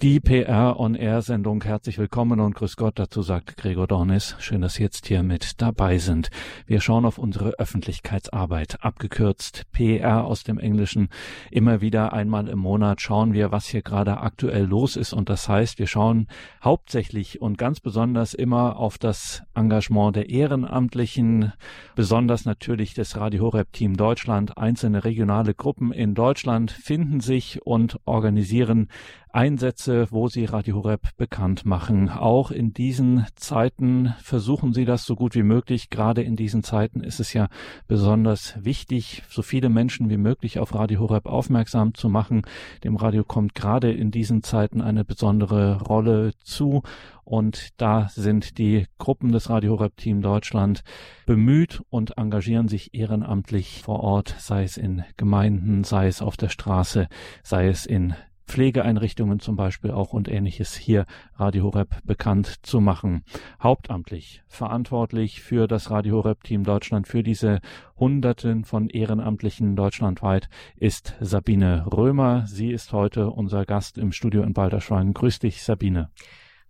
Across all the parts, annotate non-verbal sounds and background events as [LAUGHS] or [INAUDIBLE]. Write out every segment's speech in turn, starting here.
Die PR-on-Air-Sendung Herzlich willkommen und Grüß Gott, dazu sagt Gregor Dornis. Schön, dass Sie jetzt hier mit dabei sind. Wir schauen auf unsere Öffentlichkeitsarbeit, abgekürzt PR aus dem Englischen. Immer wieder einmal im Monat schauen wir, was hier gerade aktuell los ist und das heißt, wir schauen hauptsächlich und ganz besonders immer auf das Engagement der Ehrenamtlichen, besonders natürlich des Radio Horeb Team Deutschland. Einzelne regionale Gruppen in Deutschland finden sich und organisieren Einsätze, wo sie Radio Horeb bekannt machen. Auch in diesen Zeiten versuchen sie das so gut wie möglich. Gerade in diesen Zeiten ist es ja besonders wichtig, so viele Menschen wie möglich auf Radio Horeb aufmerksam zu machen. Dem Radio kommt gerade in diesen Zeiten eine besondere Rolle zu. Und da sind die Gruppen des Radio Horeb Team Deutschland bemüht und engagieren sich ehrenamtlich vor Ort, sei es in Gemeinden, sei es auf der Straße, sei es in Pflegeeinrichtungen zum Beispiel auch und ähnliches hier Radio Horeb bekannt zu machen. Hauptamtlich verantwortlich für das Radio Horeb Team Deutschland, für diese Hunderten von Ehrenamtlichen deutschlandweit ist Sabine Römer. Sie ist heute unser Gast im Studio in Balderschwang. Grüß dich, Sabine.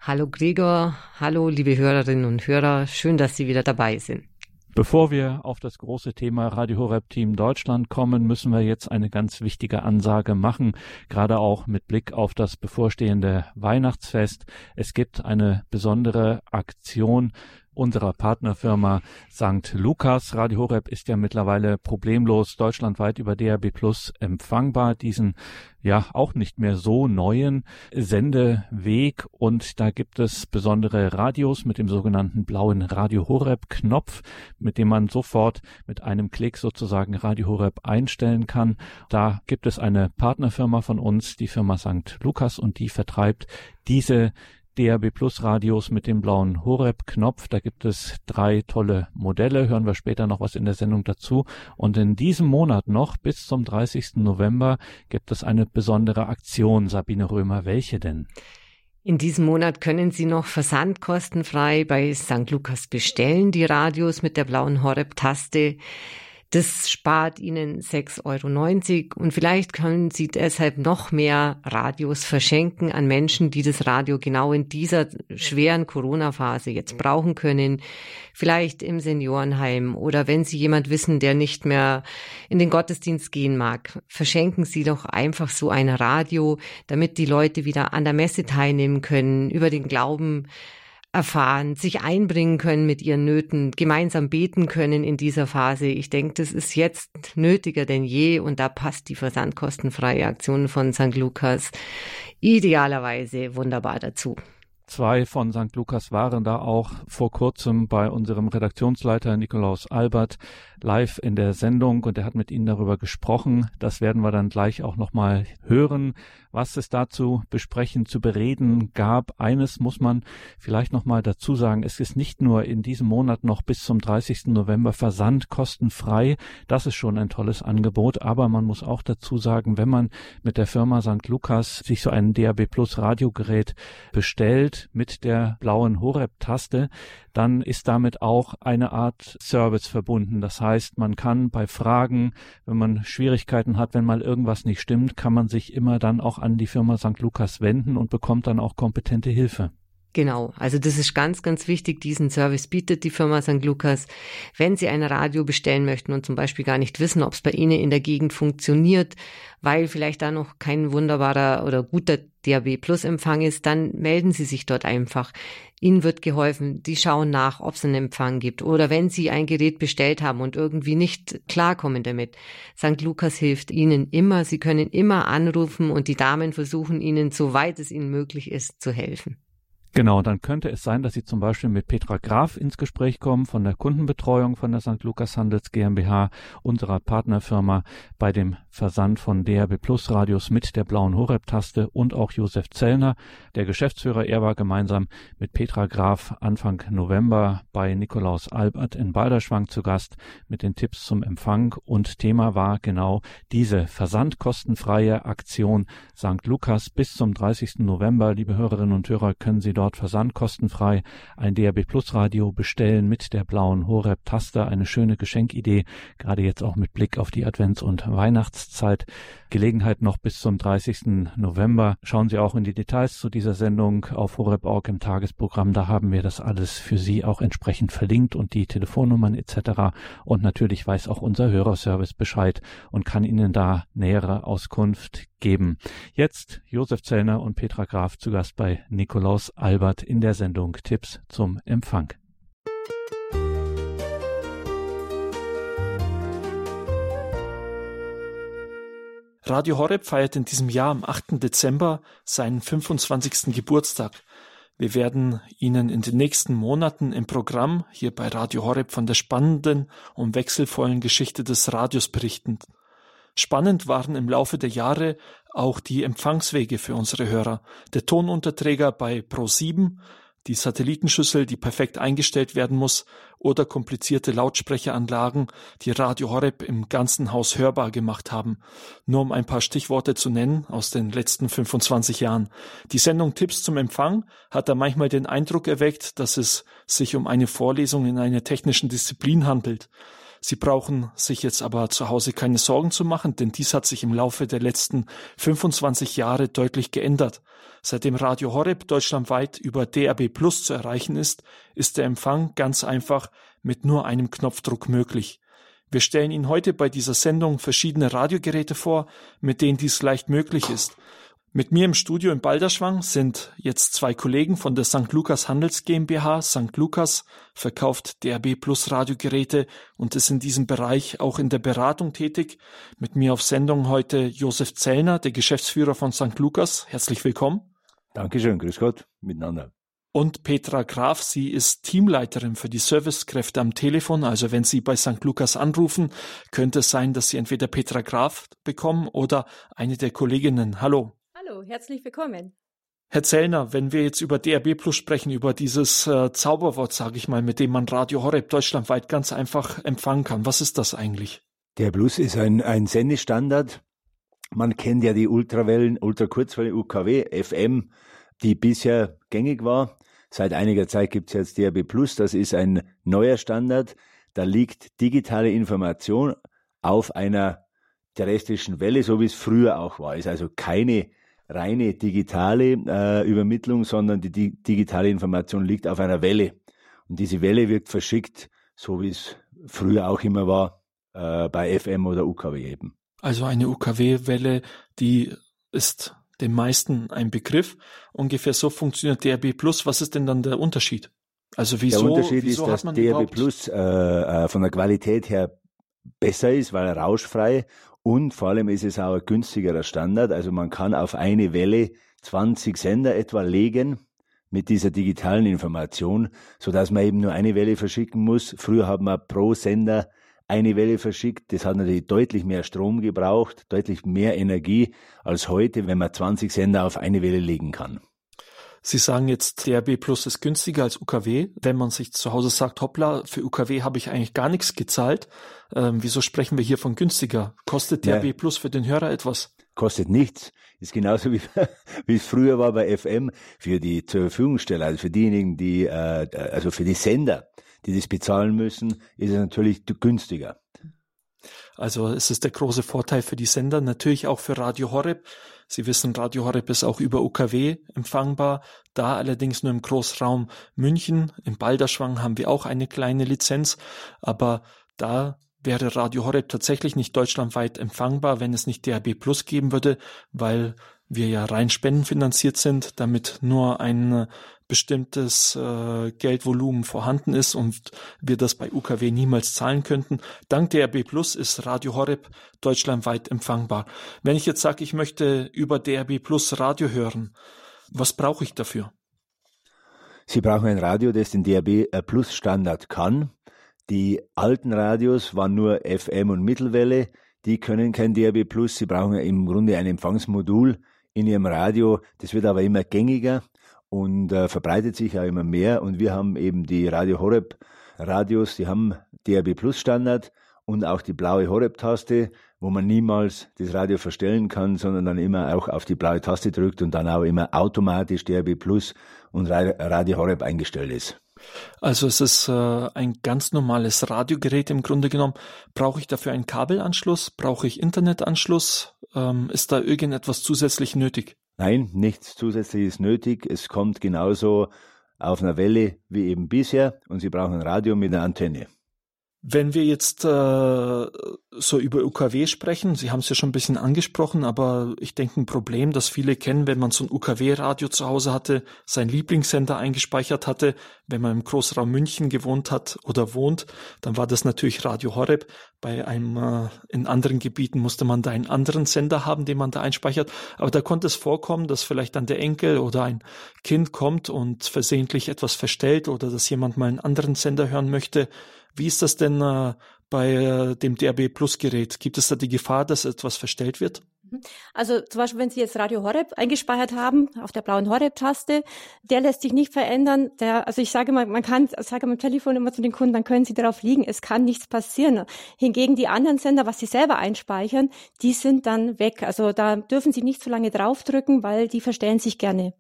Hallo Gregor, hallo liebe Hörerinnen und Hörer, schön, dass Sie wieder dabei sind. Bevor wir auf das große Thema Radio Horeb Team Deutschland kommen, müssen wir jetzt eine ganz wichtige Ansage machen, gerade auch mit Blick auf das bevorstehende Weihnachtsfest. Es gibt eine besondere Aktion unserer Partnerfirma St. Lukas. Radio Horeb ist ja mittlerweile problemlos deutschlandweit über DRB Plus empfangbar. Diesen ja auch nicht mehr so neuen Sendeweg und da gibt es besondere Radios mit dem sogenannten blauen Radio Horeb Knopf, mit dem man sofort mit einem Klick sozusagen Radio Horeb einstellen kann. Da gibt es eine Partnerfirma von uns, die Firma St. Lukas und die vertreibt diese DAB Plus Radios mit dem blauen Horeb-Knopf. Da gibt es drei tolle Modelle. Hören wir später noch was in der Sendung dazu. Und in diesem Monat noch bis zum 30. November gibt es eine besondere Aktion. Sabine Römer, welche denn? In diesem Monat können Sie noch versandkostenfrei bei St. Lukas bestellen, die Radios mit der blauen Horeb-Taste. Das spart Ihnen 6,90 Euro und vielleicht können Sie deshalb noch mehr Radios verschenken an Menschen, die das Radio genau in dieser schweren Corona-Phase jetzt brauchen können. Vielleicht im Seniorenheim oder wenn Sie jemand wissen, der nicht mehr in den Gottesdienst gehen mag, verschenken Sie doch einfach so ein Radio, damit die Leute wieder an der Messe teilnehmen können, über den Glauben erfahren, sich einbringen können mit ihren Nöten, gemeinsam beten können in dieser Phase. Ich denke, das ist jetzt nötiger denn je und da passt die versandkostenfreie Aktion von St. Lukas idealerweise wunderbar dazu. Zwei von St. Lukas waren da auch vor kurzem bei unserem Redaktionsleiter Nikolaus Albert live in der Sendung und er hat mit Ihnen darüber gesprochen. Das werden wir dann gleich auch nochmal hören, was es dazu besprechen, zu bereden gab. Eines muss man vielleicht nochmal dazu sagen. Es ist nicht nur in diesem Monat noch bis zum 30. November Versand kostenfrei. Das ist schon ein tolles Angebot. Aber man muss auch dazu sagen, wenn man mit der Firma St. Lukas sich so ein DAB Plus Radiogerät bestellt mit der blauen Horeb-Taste, dann ist damit auch eine Art Service verbunden. Das heißt, man kann bei Fragen, wenn man Schwierigkeiten hat, wenn mal irgendwas nicht stimmt, kann man sich immer dann auch an die Firma St. Lukas wenden und bekommt dann auch kompetente Hilfe. Genau, also das ist ganz, ganz wichtig. Diesen Service bietet die Firma St. Lukas. Wenn Sie ein Radio bestellen möchten und zum Beispiel gar nicht wissen, ob es bei Ihnen in der Gegend funktioniert, weil vielleicht da noch kein wunderbarer oder guter DAB Plus Empfang ist, dann melden Sie sich dort einfach. Ihnen wird geholfen. Die schauen nach, ob es einen Empfang gibt. Oder wenn Sie ein Gerät bestellt haben und irgendwie nicht klarkommen damit. St. Lukas hilft Ihnen immer. Sie können immer anrufen und die Damen versuchen Ihnen, soweit es Ihnen möglich ist, zu helfen. Genau, dann könnte es sein, dass Sie zum Beispiel mit Petra Graf ins Gespräch kommen von der Kundenbetreuung von der St. Lukas Handels GmbH, unserer Partnerfirma bei dem Versand von DRB Plus Radios mit der blauen Horeb-Taste und auch Josef Zellner, der Geschäftsführer. Er war gemeinsam mit Petra Graf Anfang November bei Nikolaus Albert in Balderschwang zu Gast mit den Tipps zum Empfang und Thema war genau diese versandkostenfreie Aktion St. Lukas bis zum 30. November. Liebe Hörerinnen und Hörer, können Sie dort versandkostenfrei ein DAB Plus Radio bestellen mit der blauen Horeb-Taste. Eine schöne Geschenkidee, gerade jetzt auch mit Blick auf die Advents- und Weihnachtszeit. Gelegenheit noch bis zum 30. November. Schauen Sie auch in die Details zu dieser Sendung auf Horeb.org im Tagesprogramm. Da haben wir das alles für Sie auch entsprechend verlinkt und die Telefonnummern etc. Und natürlich weiß auch unser Hörerservice Bescheid und kann Ihnen da nähere Auskunft geben. Jetzt Josef Zellner und Petra Graf zu Gast bei Nikolaus Albert in der Sendung Tipps zum Empfang. Radio Horeb feiert in diesem Jahr am 8. Dezember seinen 25. Geburtstag. Wir werden Ihnen in den nächsten Monaten im Programm hier bei Radio Horeb von der spannenden und wechselvollen Geschichte des Radios berichten. Spannend waren im Laufe der Jahre auch die Empfangswege für unsere Hörer. Der Tonunterträger bei Pro7 die Satellitenschüssel, die perfekt eingestellt werden muss, oder komplizierte Lautsprecheranlagen, die Radio Horeb im ganzen Haus hörbar gemacht haben. Nur um ein paar Stichworte zu nennen aus den letzten 25 Jahren. Die Sendung Tipps zum Empfang hat da manchmal den Eindruck erweckt, dass es sich um eine Vorlesung in einer technischen Disziplin handelt. Sie brauchen sich jetzt aber zu Hause keine Sorgen zu machen, denn dies hat sich im Laufe der letzten 25 Jahre deutlich geändert. Seitdem Radio Horeb deutschlandweit über DAB Plus zu erreichen ist, ist der Empfang ganz einfach mit nur einem Knopfdruck möglich. Wir stellen Ihnen heute bei dieser Sendung verschiedene Radiogeräte vor, mit denen dies leicht möglich ist. Mit mir im Studio in Balderschwang sind jetzt zwei Kollegen von der St. Lukas Handels GmbH. St. Lukas verkauft DRB Plus Radiogeräte und ist in diesem Bereich auch in der Beratung tätig. Mit mir auf Sendung heute Josef Zellner, der Geschäftsführer von St. Lukas. Herzlich willkommen. Dankeschön, grüß Gott, miteinander. Und Petra Graf, sie ist Teamleiterin für die Servicekräfte am Telefon. Also wenn Sie bei St. Lukas anrufen, könnte es sein, dass Sie entweder Petra Graf bekommen oder eine der Kolleginnen. Hallo. Herzlich willkommen. Herr Zellner, wenn wir jetzt über DRB Plus sprechen, über dieses äh, Zauberwort, sage ich mal, mit dem man Radio Horeb deutschlandweit ganz einfach empfangen kann, was ist das eigentlich? Der Plus ist ein, ein Sendestandard. Man kennt ja die Ultrawellen, Ultrakurzwelle, UKW, FM, die bisher gängig war. Seit einiger Zeit gibt es jetzt DRB Plus, das ist ein neuer Standard. Da liegt digitale Information auf einer terrestrischen Welle, so wie es früher auch war. Ist also keine reine digitale äh, Übermittlung, sondern die, die digitale Information liegt auf einer Welle. Und diese Welle wird verschickt, so wie es früher auch immer war, äh, bei FM oder UKW eben. Also eine UKW-Welle, die ist den meisten ein Begriff. Ungefähr so funktioniert DRB Plus. Was ist denn dann der Unterschied? Also wieso, der Unterschied wieso ist, dass DRB Plus äh, äh, von der Qualität her besser ist, weil er rauschfrei und vor allem ist es auch ein günstigerer Standard. Also man kann auf eine Welle 20 Sender etwa legen mit dieser digitalen Information, so dass man eben nur eine Welle verschicken muss. Früher hat man pro Sender eine Welle verschickt. Das hat natürlich deutlich mehr Strom gebraucht, deutlich mehr Energie als heute, wenn man 20 Sender auf eine Welle legen kann. Sie sagen jetzt, DRB Plus ist günstiger als UKW. Wenn man sich zu Hause sagt, hoppla, für UKW habe ich eigentlich gar nichts gezahlt, ähm, wieso sprechen wir hier von günstiger? Kostet DRB ja. Plus für den Hörer etwas? Kostet nichts. Ist genauso wie, [LAUGHS] wie es früher war bei FM für die zur Verfügungsteller, also für diejenigen, die, äh, also für die Sender, die das bezahlen müssen, ist es natürlich günstiger. Also es ist der große Vorteil für die Sender, natürlich auch für Radio Horeb. Sie wissen, Radio Horeb ist auch über UKW empfangbar, da allerdings nur im Großraum München. Im Balderschwang haben wir auch eine kleine Lizenz, aber da wäre Radio Horeb tatsächlich nicht deutschlandweit empfangbar, wenn es nicht DAB Plus geben würde, weil wir ja rein spendenfinanziert sind, damit nur ein bestimmtes äh, Geldvolumen vorhanden ist und wir das bei UKW niemals zahlen könnten. Dank DRB Plus ist Radio Horeb deutschlandweit empfangbar. Wenn ich jetzt sage, ich möchte über DRB Plus Radio hören, was brauche ich dafür? Sie brauchen ein Radio, das den DRB äh, Plus Standard kann. Die alten Radios waren nur FM und Mittelwelle. Die können kein DRB Plus. Sie brauchen im Grunde ein Empfangsmodul in ihrem Radio. Das wird aber immer gängiger und äh, verbreitet sich ja immer mehr. Und wir haben eben die Radio Horeb Radios, die haben DRB Plus Standard und auch die blaue Horeb-Taste, wo man niemals das Radio verstellen kann, sondern dann immer auch auf die blaue Taste drückt und dann auch immer automatisch DRB Plus und Radio Horeb eingestellt ist. Also es ist äh, ein ganz normales Radiogerät im Grunde genommen. Brauche ich dafür einen Kabelanschluss? Brauche ich Internetanschluss? Ähm, ist da irgendetwas zusätzlich nötig? Nein, nichts zusätzliches nötig. Es kommt genauso auf einer Welle wie eben bisher und Sie brauchen ein Radio mit einer Antenne. Wenn wir jetzt äh, so über UKW sprechen, Sie haben es ja schon ein bisschen angesprochen, aber ich denke ein Problem, das viele kennen, wenn man so ein UKW-Radio zu Hause hatte, sein Lieblingssender eingespeichert hatte, wenn man im Großraum München gewohnt hat oder wohnt, dann war das natürlich Radio Horeb. Bei einem äh, in anderen Gebieten musste man da einen anderen Sender haben, den man da einspeichert. Aber da konnte es vorkommen, dass vielleicht dann der Enkel oder ein Kind kommt und versehentlich etwas verstellt oder dass jemand mal einen anderen Sender hören möchte wie ist das denn äh, bei äh, dem DRB Plus Gerät? Gibt es da die Gefahr, dass etwas verstellt wird? Mhm. Also zum Beispiel, wenn Sie jetzt Radio Horeb eingespeichert haben auf der blauen Horeb-Taste, der lässt sich nicht verändern. Der, also ich sage mal, man kann, sage am Telefon immer zu den Kunden, dann können Sie darauf liegen, es kann nichts passieren. Hingegen die anderen Sender, was Sie selber einspeichern, die sind dann weg. Also da dürfen Sie nicht so lange draufdrücken, weil die verstellen sich gerne.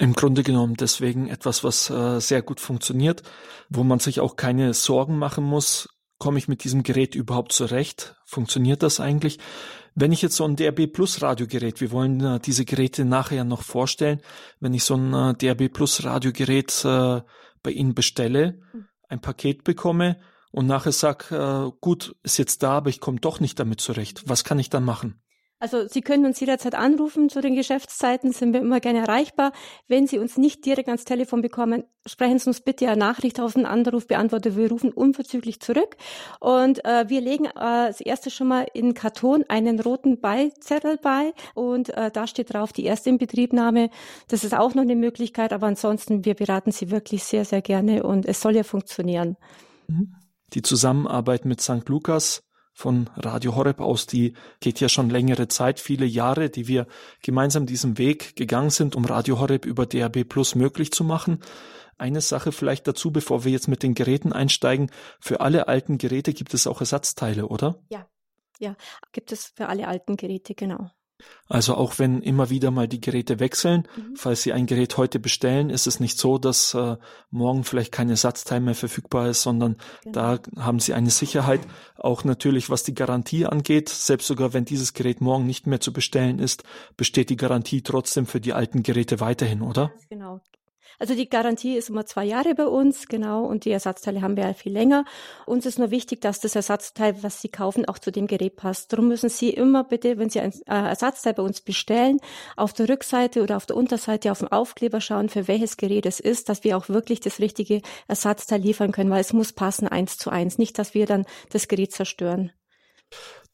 Im Grunde genommen deswegen etwas, was äh, sehr gut funktioniert, wo man sich auch keine Sorgen machen muss, komme ich mit diesem Gerät überhaupt zurecht? Funktioniert das eigentlich? Wenn ich jetzt so ein DRB Plus Radiogerät, wir wollen äh, diese Geräte nachher noch vorstellen, wenn ich so ein äh, DRB Plus Radiogerät äh, bei Ihnen bestelle, ein Paket bekomme und nachher sag, äh, gut, ist jetzt da, aber ich komme doch nicht damit zurecht. Was kann ich dann machen? Also Sie können uns jederzeit anrufen. Zu den Geschäftszeiten sind wir immer gerne erreichbar. Wenn Sie uns nicht direkt ans Telefon bekommen, sprechen Sie uns bitte eine Nachricht auf den Anruf beantwortet. Wir rufen unverzüglich zurück. Und äh, wir legen äh, als erstes schon mal in Karton einen roten Beizettel bei. Und äh, da steht drauf die erste Inbetriebnahme. Das ist auch noch eine Möglichkeit. Aber ansonsten, wir beraten Sie wirklich sehr, sehr gerne. Und es soll ja funktionieren. Mhm. Die Zusammenarbeit mit St. Lukas von Radio Horeb aus, die geht ja schon längere Zeit, viele Jahre, die wir gemeinsam diesen Weg gegangen sind, um Radio Horeb über DAB Plus möglich zu machen. Eine Sache vielleicht dazu, bevor wir jetzt mit den Geräten einsteigen. Für alle alten Geräte gibt es auch Ersatzteile, oder? Ja, ja, gibt es für alle alten Geräte, genau. Also auch wenn immer wieder mal die Geräte wechseln, mhm. falls Sie ein Gerät heute bestellen, ist es nicht so, dass äh, morgen vielleicht kein Ersatzteil mehr verfügbar ist, sondern genau. da haben Sie eine Sicherheit. Auch natürlich, was die Garantie angeht, selbst sogar wenn dieses Gerät morgen nicht mehr zu bestellen ist, besteht die Garantie trotzdem für die alten Geräte weiterhin, oder? Genau, also die Garantie ist immer zwei Jahre bei uns, genau, und die Ersatzteile haben wir ja viel länger. Uns ist nur wichtig, dass das Ersatzteil, was Sie kaufen, auch zu dem Gerät passt. Darum müssen Sie immer bitte, wenn Sie ein äh, Ersatzteil bei uns bestellen, auf der Rückseite oder auf der Unterseite auf dem Aufkleber schauen, für welches Gerät es ist, dass wir auch wirklich das richtige Ersatzteil liefern können, weil es muss passen eins zu eins, nicht, dass wir dann das Gerät zerstören.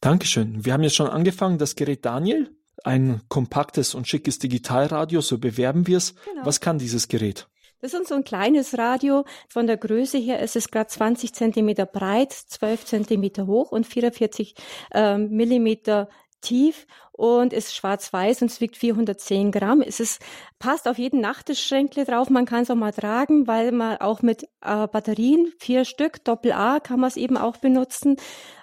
Dankeschön. Wir haben jetzt schon angefangen, das Gerät Daniel ein kompaktes und schickes Digitalradio, so bewerben wir es. Genau. Was kann dieses Gerät? Das ist so ein kleines Radio. Von der Größe her ist es gerade 20 Zentimeter breit, 12 Zentimeter hoch und 44 ähm, Millimeter tief und ist schwarz-weiß und es wiegt 410 Gramm. Es ist, passt auf jeden Nachttischschränkle drauf. Man kann es auch mal tragen, weil man auch mit äh, Batterien, vier Stück, Doppel A, kann man es eben auch benutzen.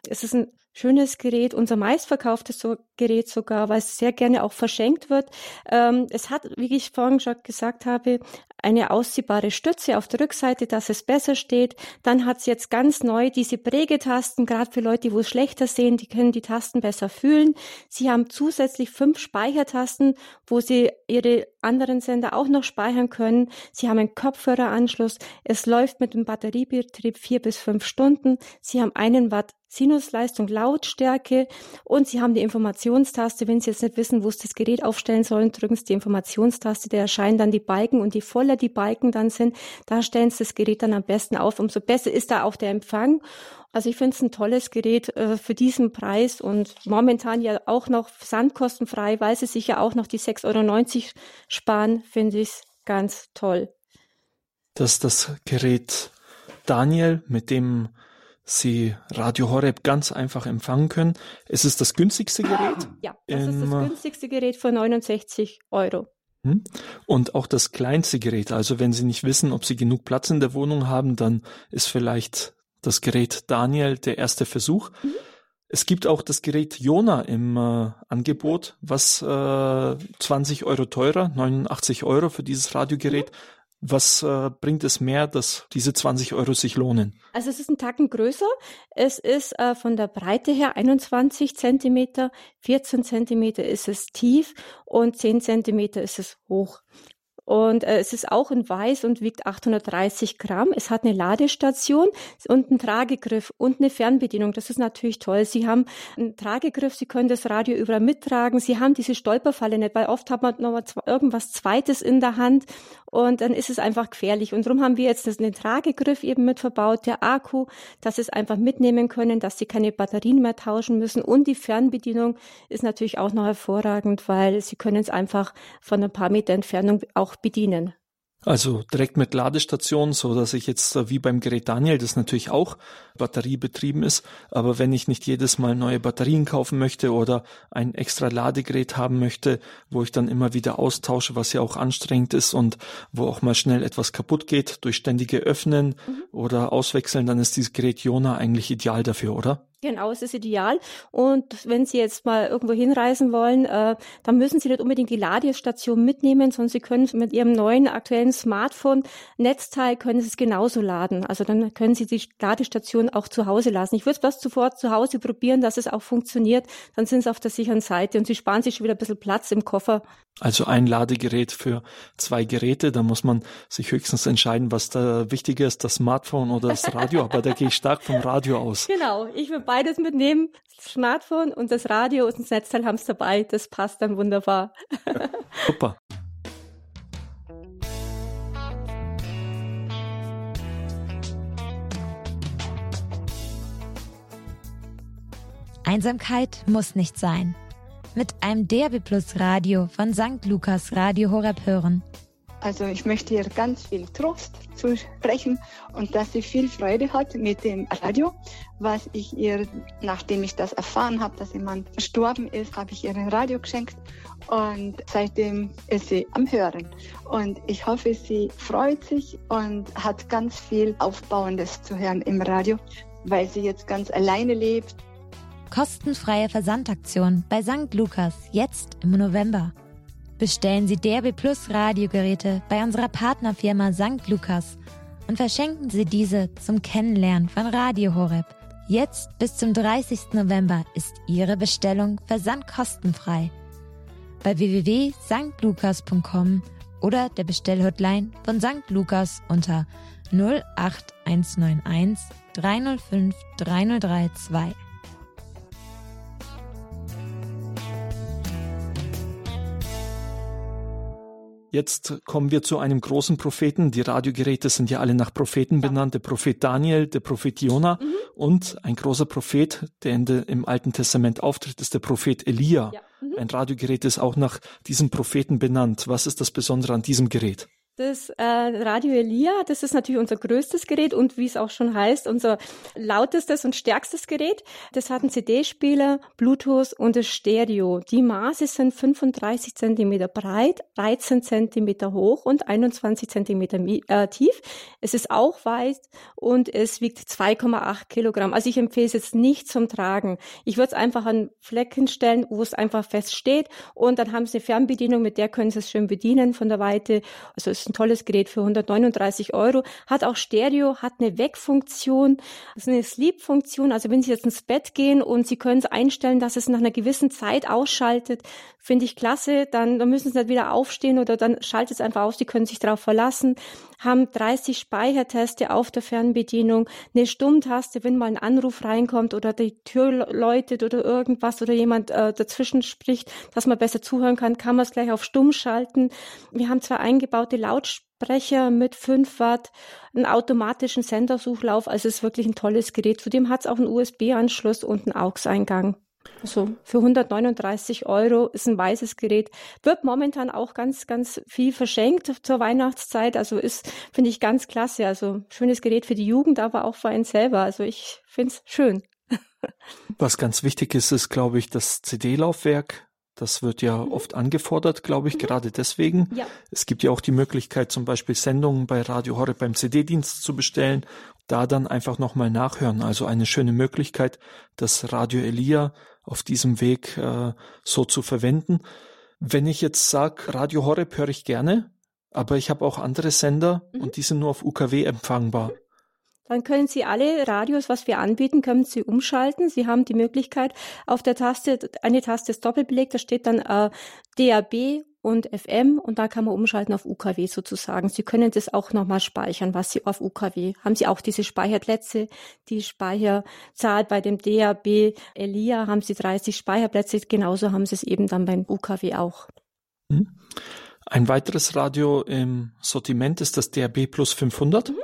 Es ist ein schönes Gerät, unser meistverkauftes so Gerät sogar, weil es sehr gerne auch verschenkt wird. Ähm, es hat, wie ich vorhin schon gesagt habe, eine ausziehbare Stütze auf der Rückseite, dass es besser steht. Dann hat es jetzt ganz neu diese Prägetasten, gerade für Leute, wo es schlechter sehen, die können die Tasten besser fühlen. Sie haben zusätzlich fünf Speichertasten, wo Sie Ihre anderen Sender auch noch speichern können. Sie haben einen Kopfhöreranschluss. Es läuft mit dem Batteriebetrieb vier bis fünf Stunden. Sie haben einen Watt Sinusleistung, Lautstärke und Sie haben die Informationstaste. Wenn Sie jetzt nicht wissen, wo Sie das Gerät aufstellen sollen, drücken Sie die Informationstaste. Da erscheinen dann die Balken und je voller die Balken dann sind, da stellen Sie das Gerät dann am besten auf. Umso besser ist da auch der Empfang. Also ich finde es ein tolles Gerät äh, für diesen Preis und momentan ja auch noch sandkostenfrei, weil Sie sich ja auch noch die 6,90 Euro sparen, finde ich ganz toll. Dass das Gerät Daniel, mit dem Sie Radio Horeb ganz einfach empfangen können. Es ist das günstigste Gerät. Ja, das ist das günstigste Gerät für 69 Euro. Hm? Und auch das kleinste Gerät. Also wenn Sie nicht wissen, ob Sie genug Platz in der Wohnung haben, dann ist vielleicht das Gerät Daniel der erste Versuch. Mhm. Es gibt auch das Gerät Jona im äh, Angebot, was äh, 20 Euro teurer, 89 Euro für dieses Radiogerät. Was äh, bringt es mehr, dass diese 20 Euro sich lohnen? Also es ist ein Tacken größer. Es ist äh, von der Breite her 21 Zentimeter, 14 Zentimeter ist es tief und 10 Zentimeter ist es hoch. Und äh, es ist auch in weiß und wiegt 830 Gramm. Es hat eine Ladestation und einen Tragegriff und eine Fernbedienung. Das ist natürlich toll. Sie haben einen Tragegriff, Sie können das Radio überall mittragen. Sie haben diese Stolperfalle nicht, weil oft hat man noch mal irgendwas Zweites in der Hand und dann ist es einfach gefährlich. Und darum haben wir jetzt den Tragegriff eben mit verbaut, der Akku, dass Sie es einfach mitnehmen können, dass Sie keine Batterien mehr tauschen müssen. Und die Fernbedienung ist natürlich auch noch hervorragend, weil Sie können es einfach von ein paar Meter Entfernung auch bedienen. Also direkt mit Ladestation, so dass ich jetzt äh, wie beim Gerät Daniel, das natürlich auch batteriebetrieben ist, aber wenn ich nicht jedes Mal neue Batterien kaufen möchte oder ein extra Ladegerät haben möchte, wo ich dann immer wieder austausche, was ja auch anstrengend ist und wo auch mal schnell etwas kaputt geht durch ständige Öffnen mhm. oder Auswechseln, dann ist dieses Gerät Jona eigentlich ideal dafür, oder? Genau, es ist ideal. Und wenn Sie jetzt mal irgendwo hinreisen wollen, äh, dann müssen Sie nicht unbedingt die Ladestation mitnehmen, sondern Sie können mit Ihrem neuen aktuellen Smartphone Netzteil können Sie es genauso laden. Also dann können Sie die Ladestation auch zu Hause lassen. Ich würde es bloß zuvor zu Hause probieren, dass es auch funktioniert. Dann sind Sie auf der sicheren Seite und Sie sparen sich schon wieder ein bisschen Platz im Koffer. Also ein Ladegerät für zwei Geräte, da muss man sich höchstens entscheiden, was da wichtiger ist, das Smartphone oder das Radio. Aber da gehe ich stark vom Radio aus. [LAUGHS] Genau, ich will beides mitnehmen, das Smartphone und das Radio und das Netzteil haben es dabei. Das passt dann wunderbar. [LAUGHS] Super. Einsamkeit muss nicht sein. Mit einem DRB Plus Radio von St. Lukas Radio Horeb hören. Also ich möchte ihr ganz viel Trost zusprechen und dass sie viel Freude hat mit dem Radio, was ich ihr, nachdem ich das erfahren habe, dass jemand verstorben ist, habe ich ihr ein Radio geschenkt und seitdem ist sie am Hören. Und ich hoffe, sie freut sich und hat ganz viel Aufbauendes zu hören im Radio, weil sie jetzt ganz alleine lebt. Kostenfreie Versandaktion bei St. Lukas jetzt im November. Bestellen Sie DRB Plus Radiogeräte bei unserer Partnerfirma St. Lukas und verschenken Sie diese zum Kennenlernen von Radio Horeb. Jetzt bis zum 30. November ist Ihre Bestellung versandkostenfrei. Bei www.stlukas.com oder der Bestellhotline von St. Lukas unter 08191 305 3032. Jetzt kommen wir zu einem großen Propheten. Die Radiogeräte sind ja alle nach Propheten benannt. Der Prophet Daniel, der Prophet Jona mhm. und ein großer Prophet, der in de, im Alten Testament auftritt, ist der Prophet Elia. Ja. Mhm. Ein Radiogerät ist auch nach diesem Propheten benannt. Was ist das Besondere an diesem Gerät? Das äh, Radio Elia, das ist natürlich unser größtes Gerät und wie es auch schon heißt, unser lautestes und stärkstes Gerät. Das hat einen CD-Spieler, Bluetooth und das Stereo. Die Maße sind 35 Zentimeter breit, 13 Zentimeter hoch und 21 Zentimeter äh, tief. Es ist auch weit und es wiegt 2,8 Kilogramm. Also ich empfehle es jetzt nicht zum Tragen. Ich würde es einfach an Flecken stellen, wo es einfach fest steht und dann haben Sie eine Fernbedienung, mit der können Sie es schön bedienen von der Weite. Also es ein tolles Gerät für 139 Euro. Hat auch Stereo, hat eine Wegfunktion, ist eine Sleep-Funktion. Also wenn Sie jetzt ins Bett gehen und Sie können es einstellen, dass es nach einer gewissen Zeit ausschaltet, finde ich klasse. Dann, dann müssen Sie nicht wieder aufstehen oder dann schaltet es einfach aus. Sie können sich darauf verlassen. Haben 30 Speicherteste auf der Fernbedienung, eine Stummtaste, wenn mal ein Anruf reinkommt oder die Tür läutet oder irgendwas oder jemand äh, dazwischen spricht, dass man besser zuhören kann, kann man es gleich auf Stumm schalten. Wir haben zwei eingebaute Lautsprecher mit 5 Watt, einen automatischen Sendersuchlauf, also es ist wirklich ein tolles Gerät. Zudem hat es auch einen USB-Anschluss und einen AUX-Eingang. Also für 139 Euro ist ein weißes Gerät. Wird momentan auch ganz, ganz viel verschenkt zur Weihnachtszeit. Also ist, finde ich, ganz klasse. Also schönes Gerät für die Jugend, aber auch für einen selber. Also ich finde es schön. Was ganz wichtig ist, ist, glaube ich, das CD-Laufwerk Das wird ja mhm. oft angefordert, glaube ich, mhm. gerade deswegen. Ja. Es gibt ja auch die Möglichkeit, zum Beispiel Sendungen bei Radio Horeb beim CD-Dienst zu bestellen, da dann einfach nochmal nachhören. Also eine schöne Möglichkeit, das Radio Elia auf diesem Weg äh, so zu verwenden. Wenn ich jetzt sage, Radio Horeb höre ich gerne, aber ich habe auch andere Sender mhm. und die sind nur auf UKW empfangbar. Dann können Sie alle Radios, was wir anbieten, können Sie umschalten. Sie haben die Möglichkeit, auf der Taste, eine Taste ist doppelbelegt, da steht dann äh, DAB und FM und da kann man umschalten auf UKW sozusagen. Sie können das auch nochmal speichern, was Sie auf UKW. Haben Sie auch diese Speicherplätze, die Speicherzahl bei dem DAB Elia haben Sie 30 Speicherplätze, genauso haben Sie es eben dann beim UKW auch. Hm. Ein weiteres Radio im Sortiment ist das DAB Plus 500. Mhm.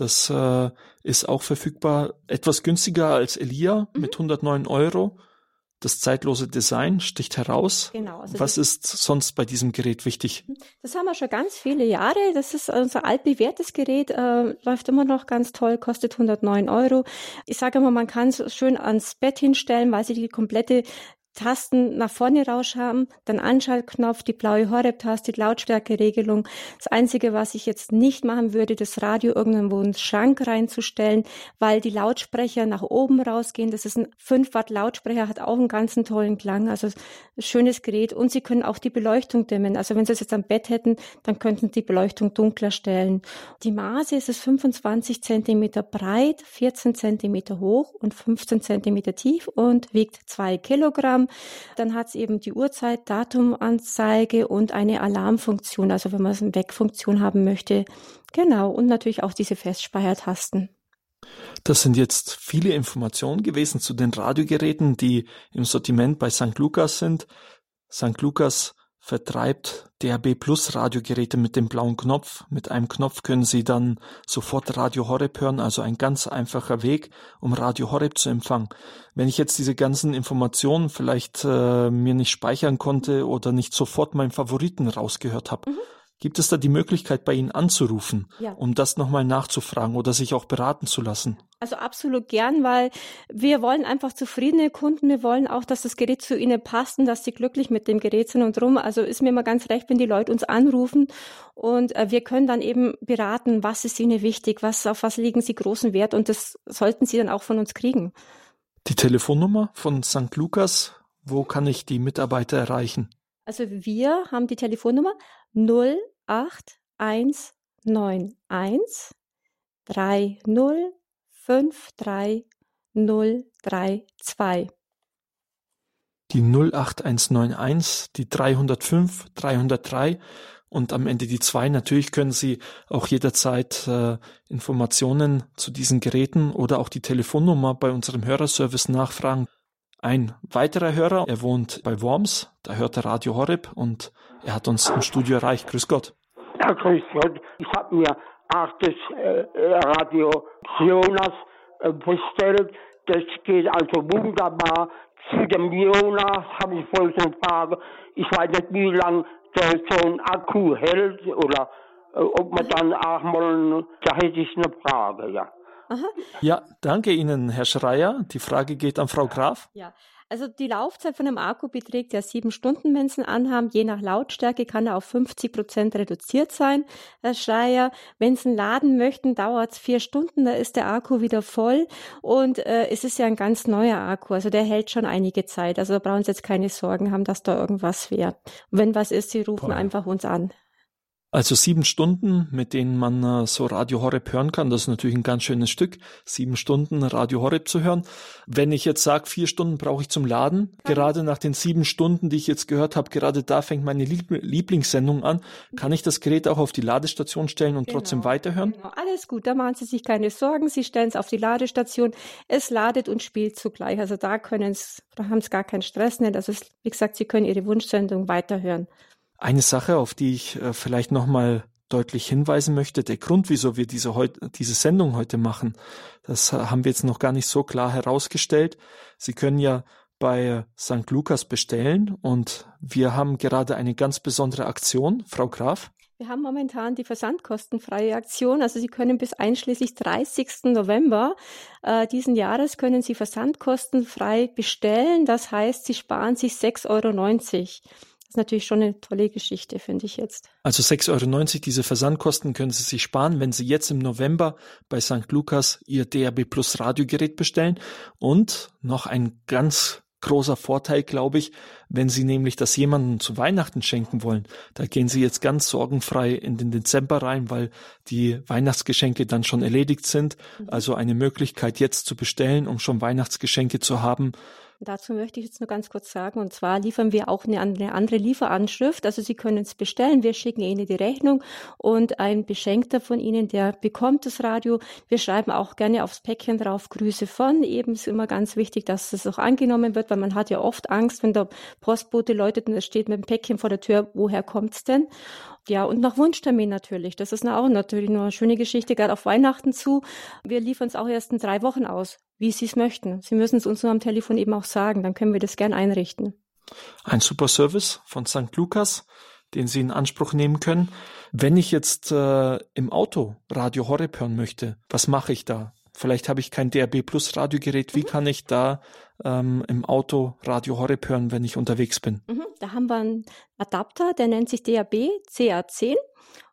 Das äh, ist auch verfügbar, etwas günstiger als Elia mhm. mit 109 Euro. Das zeitlose Design sticht heraus. Genau. Also Was ist sonst bei diesem Gerät wichtig? Mhm. Das haben wir schon ganz viele Jahre. Das ist unser altbewährtes Gerät, äh, läuft immer noch ganz toll, kostet 109 Euro. Ich sage immer, man kann es schön ans Bett hinstellen, weil sie die komplette Tasten nach vorne raus haben, dann Anschaltknopf, die blaue Horeb-Taste, Lautstärkeregelung. Das Einzige, was ich jetzt nicht machen würde, das Radio irgendwo in den Schrank reinzustellen, weil die Lautsprecher nach oben rausgehen. Das ist ein 5 Watt Lautsprecher, hat auch einen ganzen tollen Klang, also schönes Gerät. Und Sie können auch die Beleuchtung dimmen. Also wenn Sie es jetzt am Bett hätten, dann könnten Sie die Beleuchtung dunkler stellen. Die Maße ist es 25 Zentimeter breit, 14 Zentimeter hoch und 15 Zentimeter tief und wiegt zwei Kilogramm. Programm. Dann hat es eben die Uhrzeit, Datumanzeige und eine Alarmfunktion, also wenn man es eine Wegfunktion haben möchte. Genau, und natürlich auch diese Festspeichertasten. Das sind jetzt viele Informationen gewesen zu den Radiogeräten, die im Sortiment bei St. Lukas sind. St. Lukas vertreibt DAB Plus Radiogeräte mit dem blauen Knopf. Mit einem Knopf können Sie dann sofort Radio Horeb hören, also ein ganz einfacher Weg, um Radio Horeb zu empfangen. Wenn ich jetzt diese ganzen Informationen vielleicht äh, mir nicht speichern konnte oder nicht sofort meinen Favoriten rausgehört habe, mhm. Gibt es da die Möglichkeit, bei Ihnen anzurufen, ja. um das nochmal nachzufragen oder sich auch beraten zu lassen? Also absolut gern, weil wir wollen einfach zufriedene Kunden. Wir wollen auch, dass das Gerät zu ihnen passt und dass sie glücklich mit dem Gerät sind und drum. Also ist mir immer ganz recht, wenn die Leute uns anrufen und äh, wir können dann eben beraten, was ist ihnen wichtig, was, auf was legen sie großen Wert und das sollten sie dann auch von uns kriegen. Die Telefonnummer von St. Lukas, wo kann ich die Mitarbeiter erreichen? Also wir haben die Telefonnummer 08191 3053032. Die 08191, die 305 303 und am Ende die 2. Natürlich können Sie auch jederzeit äh, Informationen zu diesen Geräten oder auch die Telefonnummer bei unserem Hörerservice nachfragen. Ein weiterer Hörer, er wohnt bei Worms, da hört er Radio Horeb und er hat uns im Studio erreicht. Grüß Gott. Ja, grüß Gott. Ich habe mir auch das äh, Radio Jonas äh, bestellt. Das geht also wunderbar. Zu dem Jonas habe ich wohl so eine Frage. Ich weiß nicht, wie lange der so ein Akku hält oder äh, ob man dann auch mal, da hätte ich eine Frage, ja. Aha. Ja, danke Ihnen, Herr Schreier. Die Frage geht an Frau Graf. Ja, also die Laufzeit von einem Akku beträgt ja sieben Stunden, wenn Sie ihn anhaben. Je nach Lautstärke kann er auf 50 Prozent reduziert sein, Herr Schreier. Wenn Sie ihn laden möchten, dauert es vier Stunden, da ist der Akku wieder voll. Und äh, es ist ja ein ganz neuer Akku, also der hält schon einige Zeit. Also da brauchen Sie jetzt keine Sorgen haben, dass da irgendwas wäre. wenn was ist, Sie rufen Toll. einfach uns an. Also sieben Stunden, mit denen man äh, so Radio Horeb hören kann, das ist natürlich ein ganz schönes Stück, sieben Stunden Radio Horeb zu hören. Wenn ich jetzt sage, vier Stunden brauche ich zum Laden, gerade nach den sieben Stunden, die ich jetzt gehört habe, gerade da fängt meine Lieblingssendung an, kann ich das Gerät auch auf die Ladestation stellen und genau. trotzdem weiterhören? Genau. Alles gut, da machen Sie sich keine Sorgen, Sie stellen es auf die Ladestation, es ladet und spielt zugleich. Also da können es, da haben Sie gar keinen Stress nicht. Also es, wie gesagt, Sie können Ihre Wunschsendung weiterhören. Eine Sache, auf die ich äh, vielleicht nochmal deutlich hinweisen möchte, der Grund, wieso wir diese, diese Sendung heute machen, das haben wir jetzt noch gar nicht so klar herausgestellt. Sie können ja bei St. Lukas bestellen und wir haben gerade eine ganz besondere Aktion, Frau Graf. Wir haben momentan die versandkostenfreie Aktion. Also Sie können bis einschließlich 30. November äh, diesen Jahres können Sie versandkostenfrei bestellen. Das heißt, Sie sparen sich 6,90 Euro. Das ist natürlich schon eine tolle Geschichte, finde ich jetzt. Also 6,90 Euro, diese Versandkosten können Sie sich sparen, wenn Sie jetzt im November bei St. Lukas Ihr DAB Plus Radiogerät bestellen. Und noch ein ganz großer Vorteil, glaube ich, wenn Sie nämlich das jemandem zu Weihnachten schenken wollen. Da gehen Sie jetzt ganz sorgenfrei in den Dezember rein, weil die Weihnachtsgeschenke dann schon erledigt sind. Mhm. Also eine Möglichkeit jetzt zu bestellen, um schon Weihnachtsgeschenke zu haben, Dazu möchte ich jetzt nur ganz kurz sagen, und zwar liefern wir auch eine andere Lieferanschrift. Also Sie können es bestellen, wir schicken Ihnen die Rechnung und ein Beschenkter von Ihnen, der bekommt das Radio. Wir schreiben auch gerne aufs Päckchen drauf Grüße von. Eben ist immer ganz wichtig, dass es auch angenommen wird, weil man hat ja oft Angst, wenn der Postbote läutet und es steht mit dem Päckchen vor der Tür, woher kommt's denn? Ja, und nach Wunschtermin natürlich. Das ist auch natürlich eine schöne Geschichte, gerade auf Weihnachten zu. Wir liefern es auch erst in drei Wochen aus wie Sie es möchten. Sie müssen es uns nur am Telefon eben auch sagen, dann können wir das gern einrichten. Ein super Service von St. Lukas, den Sie in Anspruch nehmen können. Wenn ich jetzt äh, im Auto Radio Horeb hören möchte, was mache ich da? Vielleicht habe ich kein DRB Plus Radiogerät. Wie mhm. kann ich da ähm, im Auto Radio Horeb hören, wenn ich unterwegs bin? Mhm. Da haben wir einen Adapter, der nennt sich DAB CA10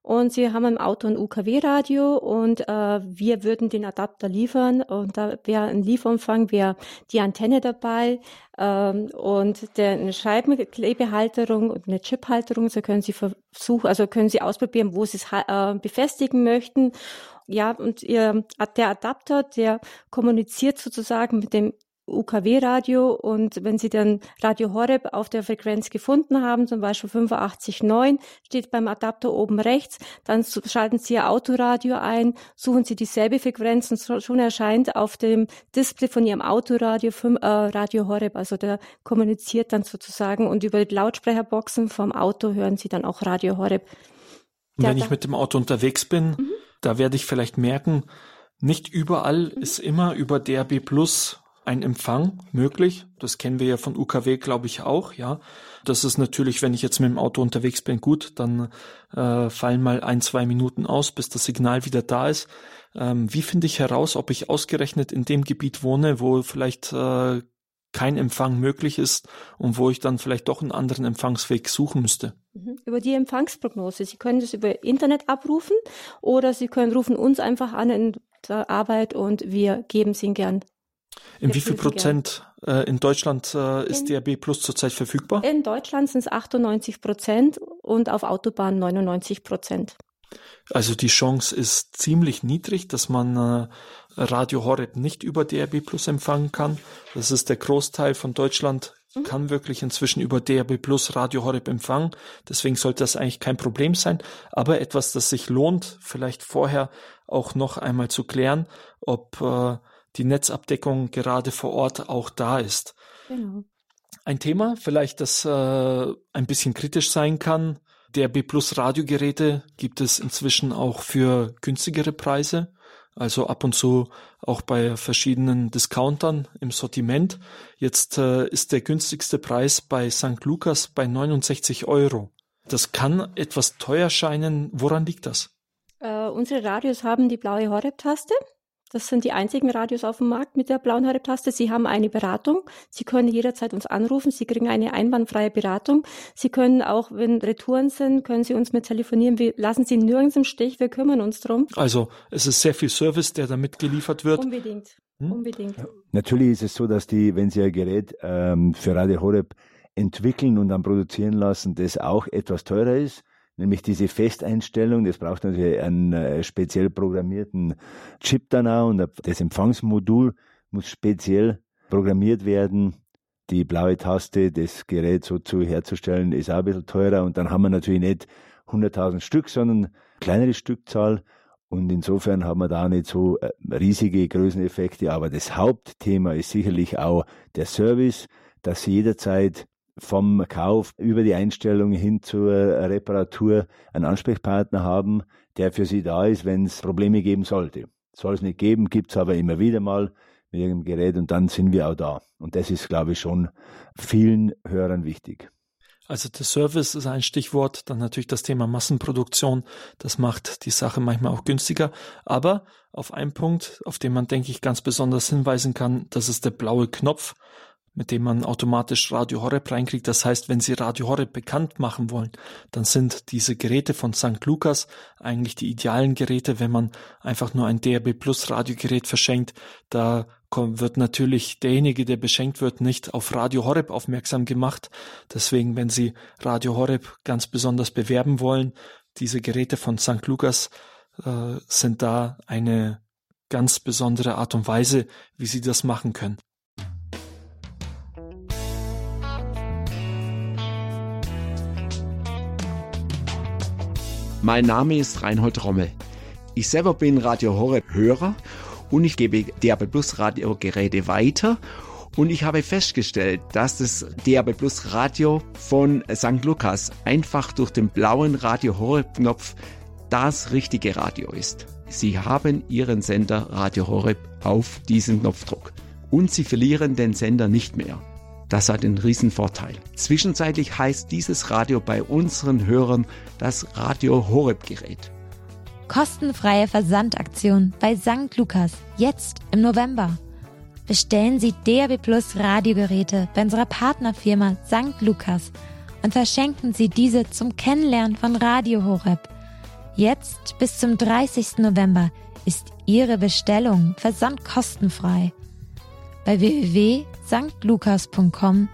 und sie haben im Auto ein UKW-Radio und äh, wir würden den Adapter liefern und da wäre ein Lieferumfang, wäre die Antenne dabei ähm, und der, eine Scheibenklebehalterung und eine Chiphalterung. So können Sie versuchen, also können Sie ausprobieren, wo Sie es äh, befestigen möchten. Ja, und ihr, der Adapter, der kommuniziert sozusagen mit dem UKW-Radio und wenn Sie dann Radio Horeb auf der Frequenz gefunden haben, zum Beispiel 85.9, steht beim Adapter oben rechts, dann schalten Sie Ihr Autoradio ein, suchen Sie dieselbe Frequenz und schon erscheint auf dem Display von Ihrem Autoradio äh, Radio Horeb, also der kommuniziert dann sozusagen und über die Lautsprecherboxen vom Auto hören Sie dann auch Radio Horeb. Und wenn ich mit dem Auto unterwegs bin, mhm. da werde ich vielleicht merken, nicht überall mhm. ist immer über DRB Plus ein Empfang möglich. Das kennen wir ja von UKW, glaube ich, auch, ja. Das ist natürlich, wenn ich jetzt mit dem Auto unterwegs bin, gut, dann äh, fallen mal ein, zwei Minuten aus, bis das Signal wieder da ist. Ähm, wie finde ich heraus, ob ich ausgerechnet in dem Gebiet wohne, wo vielleicht äh, kein Empfang möglich ist und wo ich dann vielleicht doch einen anderen Empfangsweg suchen müsste? Mhm. Über die Empfangsprognose. Sie können das über Internet abrufen oder Sie können rufen uns einfach an in der Arbeit und wir geben es Ihnen gern in wie viel Prozent äh, in Deutschland äh, ist in, DAB Plus zurzeit verfügbar? In Deutschland sind es 98 Prozent und auf Autobahnen 99 Prozent. Also die Chance ist ziemlich niedrig, dass man äh, Radio Horeb nicht über DAB Plus empfangen kann. Das ist der Großteil von Deutschland mhm. kann wirklich inzwischen über DAB Plus Radio Horeb empfangen. Deswegen sollte das eigentlich kein Problem sein. Aber etwas, das sich lohnt, vielleicht vorher auch noch einmal zu klären, ob äh, die Netzabdeckung gerade vor Ort auch da ist. Genau. Ein Thema, vielleicht das äh, ein bisschen kritisch sein kann. Der B Plus Radiogeräte gibt es inzwischen auch für günstigere Preise. Also ab und zu auch bei verschiedenen Discountern im Sortiment. Jetzt äh, ist der günstigste Preis bei St. Lukas bei 69 Euro. Das kann etwas teuer scheinen. Woran liegt das? Äh, unsere Radios haben die blaue Horeb-Taste. Das sind die einzigen Radios auf dem Markt mit der blauen Horeb-Taste. Sie haben eine Beratung. Sie können jederzeit uns anrufen. Sie kriegen eine einwandfreie Beratung. Sie können auch, wenn Retouren sind, können Sie uns mit telefonieren. Wir lassen Sie nirgends im Stich. Wir kümmern uns drum. Also es ist sehr viel Service, der damit geliefert wird. Unbedingt. Hm? Unbedingt. Ja. Natürlich ist es so, dass die, wenn Sie ein Gerät ähm, für Radio Horeb entwickeln und dann produzieren lassen, das auch etwas teurer ist nämlich diese Festeinstellung. Das braucht natürlich einen äh, speziell programmierten Chip dann auch und das Empfangsmodul muss speziell programmiert werden. Die blaue Taste, das Gerät so zu herzustellen, ist auch ein bisschen teurer und dann haben wir natürlich nicht 100.000 Stück, sondern kleinere Stückzahl. Und insofern haben wir da nicht so äh, riesige Größeneffekte. Aber das Hauptthema ist sicherlich auch der Service, dass Sie jederzeit vom Kauf über die Einstellung hin zur Reparatur einen Ansprechpartner haben, der für Sie da ist, wenn es Probleme geben sollte. Soll es nicht geben, gibt es aber immer wieder mal mit irgendeinem Gerät und dann sind wir auch da. Und das ist, glaube ich, schon vielen Hörern wichtig. Also der Service ist ein Stichwort, dann natürlich das Thema Massenproduktion, das macht die Sache manchmal auch günstiger. Aber auf einen Punkt, auf den man, denke ich, ganz besonders hinweisen kann, das ist der blaue Knopf mit dem man automatisch Radio Horeb reinkriegt. Das heißt, wenn Sie Radio Horeb bekannt machen wollen, dann sind diese Geräte von St. Lukas eigentlich die idealen Geräte, wenn man einfach nur ein DRB Plus Radiogerät verschenkt. Da wird natürlich derjenige, der beschenkt wird, nicht auf Radio Horeb aufmerksam gemacht. Deswegen, wenn Sie Radio Horeb ganz besonders bewerben wollen, diese Geräte von St. Lukas äh, sind da eine ganz besondere Art und Weise, wie Sie das machen können. Mein Name ist Reinhold Rommel. Ich selber bin Radio Horeb Hörer und ich gebe DAB Plus Radiogeräte weiter und ich habe festgestellt, dass das DAB Plus Radio von St. Lukas einfach durch den blauen Radio Horeb Knopf das richtige Radio ist. Sie haben Ihren Sender Radio Horeb auf diesen Knopfdruck und Sie verlieren den Sender nicht mehr. Das hat einen riesen Vorteil. Zwischenzeitlich heißt dieses Radio bei unseren Hörern das Radio Horeb Gerät. Kostenfreie Versandaktion bei St. Lukas jetzt im November. Bestellen Sie DAB Plus Radiogeräte bei unserer Partnerfirma St. Lukas und verschenken Sie diese zum Kennenlernen von Radio Horeb. Jetzt bis zum 30. November ist Ihre Bestellung versandkostenfrei. Bei www stlukas.com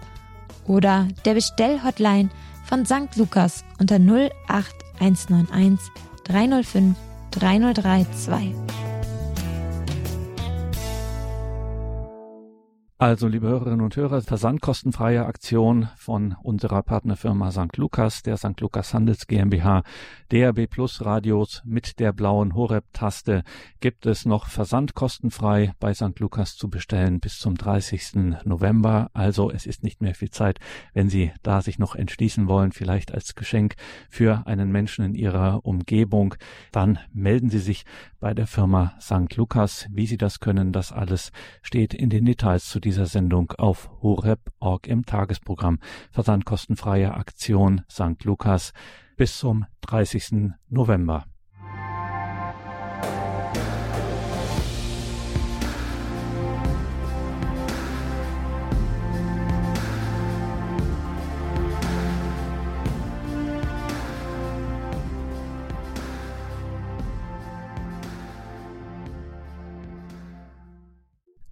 oder der Bestellhotline von St. Lukas unter 08191 305 3032. Also, liebe Hörerinnen und Hörer, versandkostenfreie Aktion von unserer Partnerfirma St. Lukas, der St. Lukas Handels GmbH, DRB Plus Radios mit der blauen Horeb-Taste gibt es noch versandkostenfrei bei St. Lukas zu bestellen bis zum 30. November. Also, es ist nicht mehr viel Zeit, wenn Sie da sich noch entschließen wollen, vielleicht als Geschenk für einen Menschen in Ihrer Umgebung, dann melden Sie sich bei der Firma St. Lukas. Wie Sie das können, das alles steht in den Details zu dieser Sendung auf horeb.org im Tagesprogramm. Versandkostenfreie Aktion St. Lukas bis zum 30. November.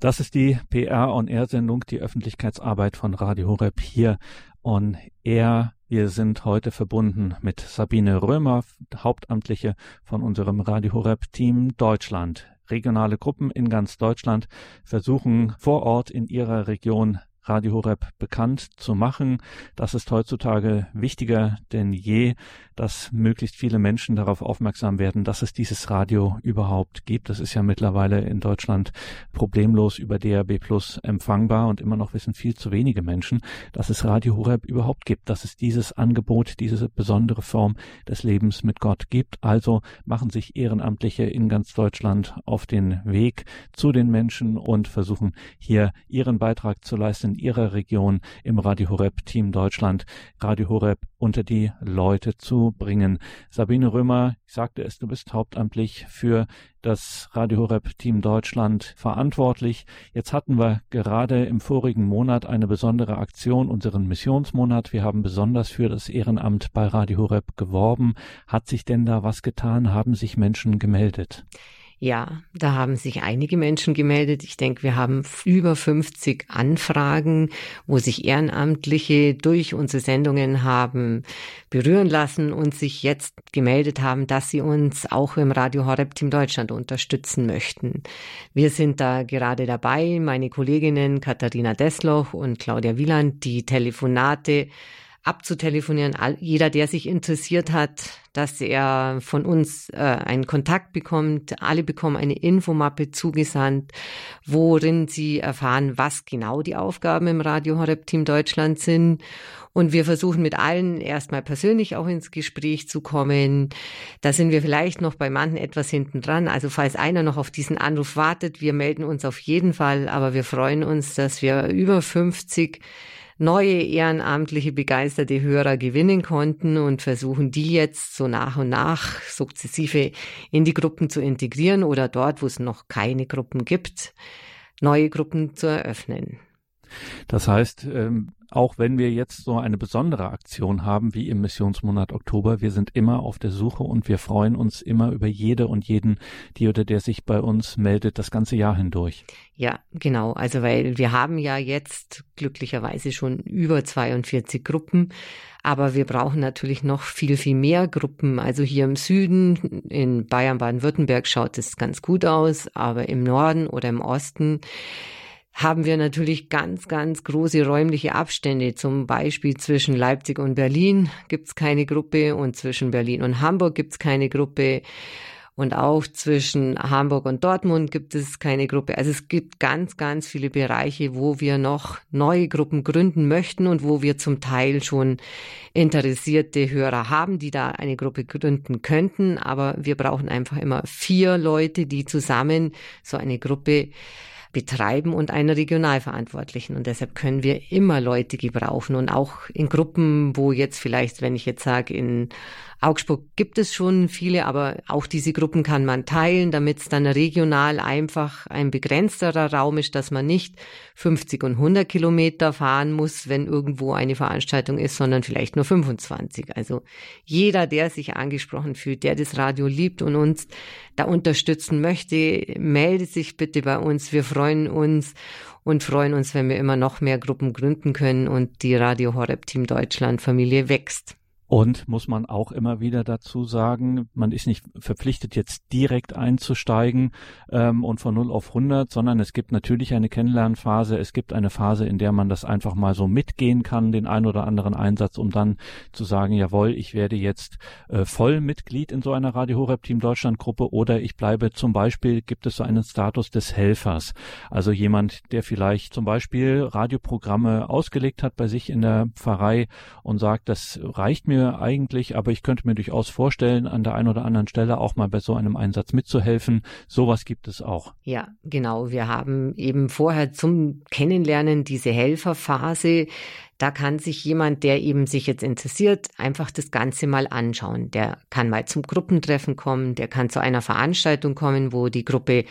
Das ist die PR on Air Sendung, die Öffentlichkeitsarbeit von Radio Horeb hier on Air. Wir sind heute verbunden mit Sabine Römer, Hauptamtliche von unserem Radio Horeb Team Deutschland. Regionale Gruppen in ganz Deutschland versuchen vor Ort in ihrer Region Radio Horeb bekannt zu machen. Das ist heutzutage wichtiger denn je, dass möglichst viele Menschen darauf aufmerksam werden, dass es dieses Radio überhaupt gibt. Das ist ja mittlerweile in Deutschland problemlos über DAB Plus empfangbar und immer noch wissen viel zu wenige Menschen, dass es Radio Horeb überhaupt gibt, dass es dieses Angebot, diese besondere Form des Lebens mit Gott gibt. Also machen sich Ehrenamtliche in ganz Deutschland auf den Weg zu den Menschen und versuchen hier ihren Beitrag zu leisten in ihrer Region im Radio Horeb Team Deutschland Radio Horeb unter die Leute zu bringen. Sabine Römer, ich sagte es, du bist hauptamtlich für das Radio Horeb Team Deutschland verantwortlich. Jetzt hatten wir gerade im vorigen Monat eine besondere Aktion, unseren Missionsmonat. Wir haben besonders für das Ehrenamt bei Radio Horeb geworben. Hat sich denn da was getan? Haben sich Menschen gemeldet? Ja, da haben sich einige Menschen gemeldet. Ich denke, wir haben über 50 Anfragen, wo sich Ehrenamtliche durch unsere Sendungen haben berühren lassen und sich jetzt gemeldet haben, dass sie uns auch im Radio Horeb Team Deutschland unterstützen möchten. Wir sind da gerade dabei, meine Kolleginnen Katharina Desloch und Claudia Wieland, die Telefonate abzutelefonieren. Jeder, der sich interessiert hat, dass er von uns äh, einen Kontakt bekommt. Alle bekommen eine Infomappe zugesandt, worin sie erfahren, was genau die Aufgaben im Radio Horeb Team Deutschland sind. Und wir versuchen mit allen erstmal persönlich auch ins Gespräch zu kommen. Da sind wir vielleicht noch bei manchen etwas hinten dran. Also falls einer noch auf diesen Anruf wartet, wir melden uns auf jeden Fall. Aber wir freuen uns, dass wir über 50 neue ehrenamtliche begeisterte Hörer gewinnen konnten und versuchen die jetzt so nach und nach sukzessive in die Gruppen zu integrieren oder dort, wo es noch keine Gruppen gibt, neue Gruppen zu eröffnen. Das heißt, ähm, auch wenn wir jetzt so eine besondere Aktion haben wie im Missionsmonat Oktober, wir sind immer auf der Suche und wir freuen uns immer über jede und jeden, die oder der sich bei uns meldet, das ganze Jahr hindurch. Ja, genau. Also weil wir haben ja jetzt glücklicherweise schon über 42 Gruppen. Aber wir brauchen natürlich noch viel, viel mehr Gruppen. Also hier im Süden, in Bayern, Baden-Württemberg schaut es ganz gut aus, aber im Norden oder im Osten haben wir natürlich ganz, ganz große räumliche Abstände. Zum Beispiel zwischen Leipzig und Berlin gibt's keine Gruppe und zwischen Berlin und Hamburg gibt's keine Gruppe. Und auch zwischen Hamburg und Dortmund gibt es keine Gruppe. Also es gibt ganz, ganz viele Bereiche, wo wir noch neue Gruppen gründen möchten und wo wir zum Teil schon interessierte Hörer haben, die da eine Gruppe gründen könnten. Aber wir brauchen einfach immer vier Leute, die zusammen so eine Gruppe betreiben und einen Regionalverantwortlichen. Und deshalb können wir immer Leute gebrauchen und auch in Gruppen, wo jetzt vielleicht, wenn ich jetzt sage, in Augsburg gibt es schon viele, aber auch diese Gruppen kann man teilen, damit es dann regional einfach ein begrenzterer Raum ist, dass man nicht 50 und 100 Kilometer fahren muss, wenn irgendwo eine Veranstaltung ist, sondern vielleicht nur 25. Also jeder, der sich angesprochen fühlt, der das Radio liebt und uns da unterstützen möchte, meldet sich bitte bei uns. Wir freuen uns und freuen uns, wenn wir immer noch mehr Gruppen gründen können und die Radio Horeb Team Deutschland Familie wächst. Und muss man auch immer wieder dazu sagen, man ist nicht verpflichtet, jetzt direkt einzusteigen ähm, und von 0 auf 100, sondern es gibt natürlich eine Kennenlernphase. Es gibt eine Phase, in der man das einfach mal so mitgehen kann, den ein oder anderen Einsatz, um dann zu sagen, jawohl, ich werde jetzt äh, voll Mitglied in so einer Radio Horeb Team Deutschland Gruppe oder ich bleibe zum Beispiel, gibt es so einen Status des Helfers. Also jemand, der vielleicht zum Beispiel Radioprogramme ausgelegt hat bei sich in der Pfarrei und sagt, das reicht mir eigentlich, aber ich könnte mir durchaus vorstellen, an der einen oder anderen Stelle auch mal bei so einem Einsatz mitzuhelfen. Sowas gibt es auch. Ja, genau. Wir haben eben vorher zum Kennenlernen diese Helferphase. Da kann sich jemand, der eben sich jetzt interessiert, einfach das Ganze mal anschauen. Der kann mal zum Gruppentreffen kommen, der kann zu einer Veranstaltung kommen, wo die Gruppe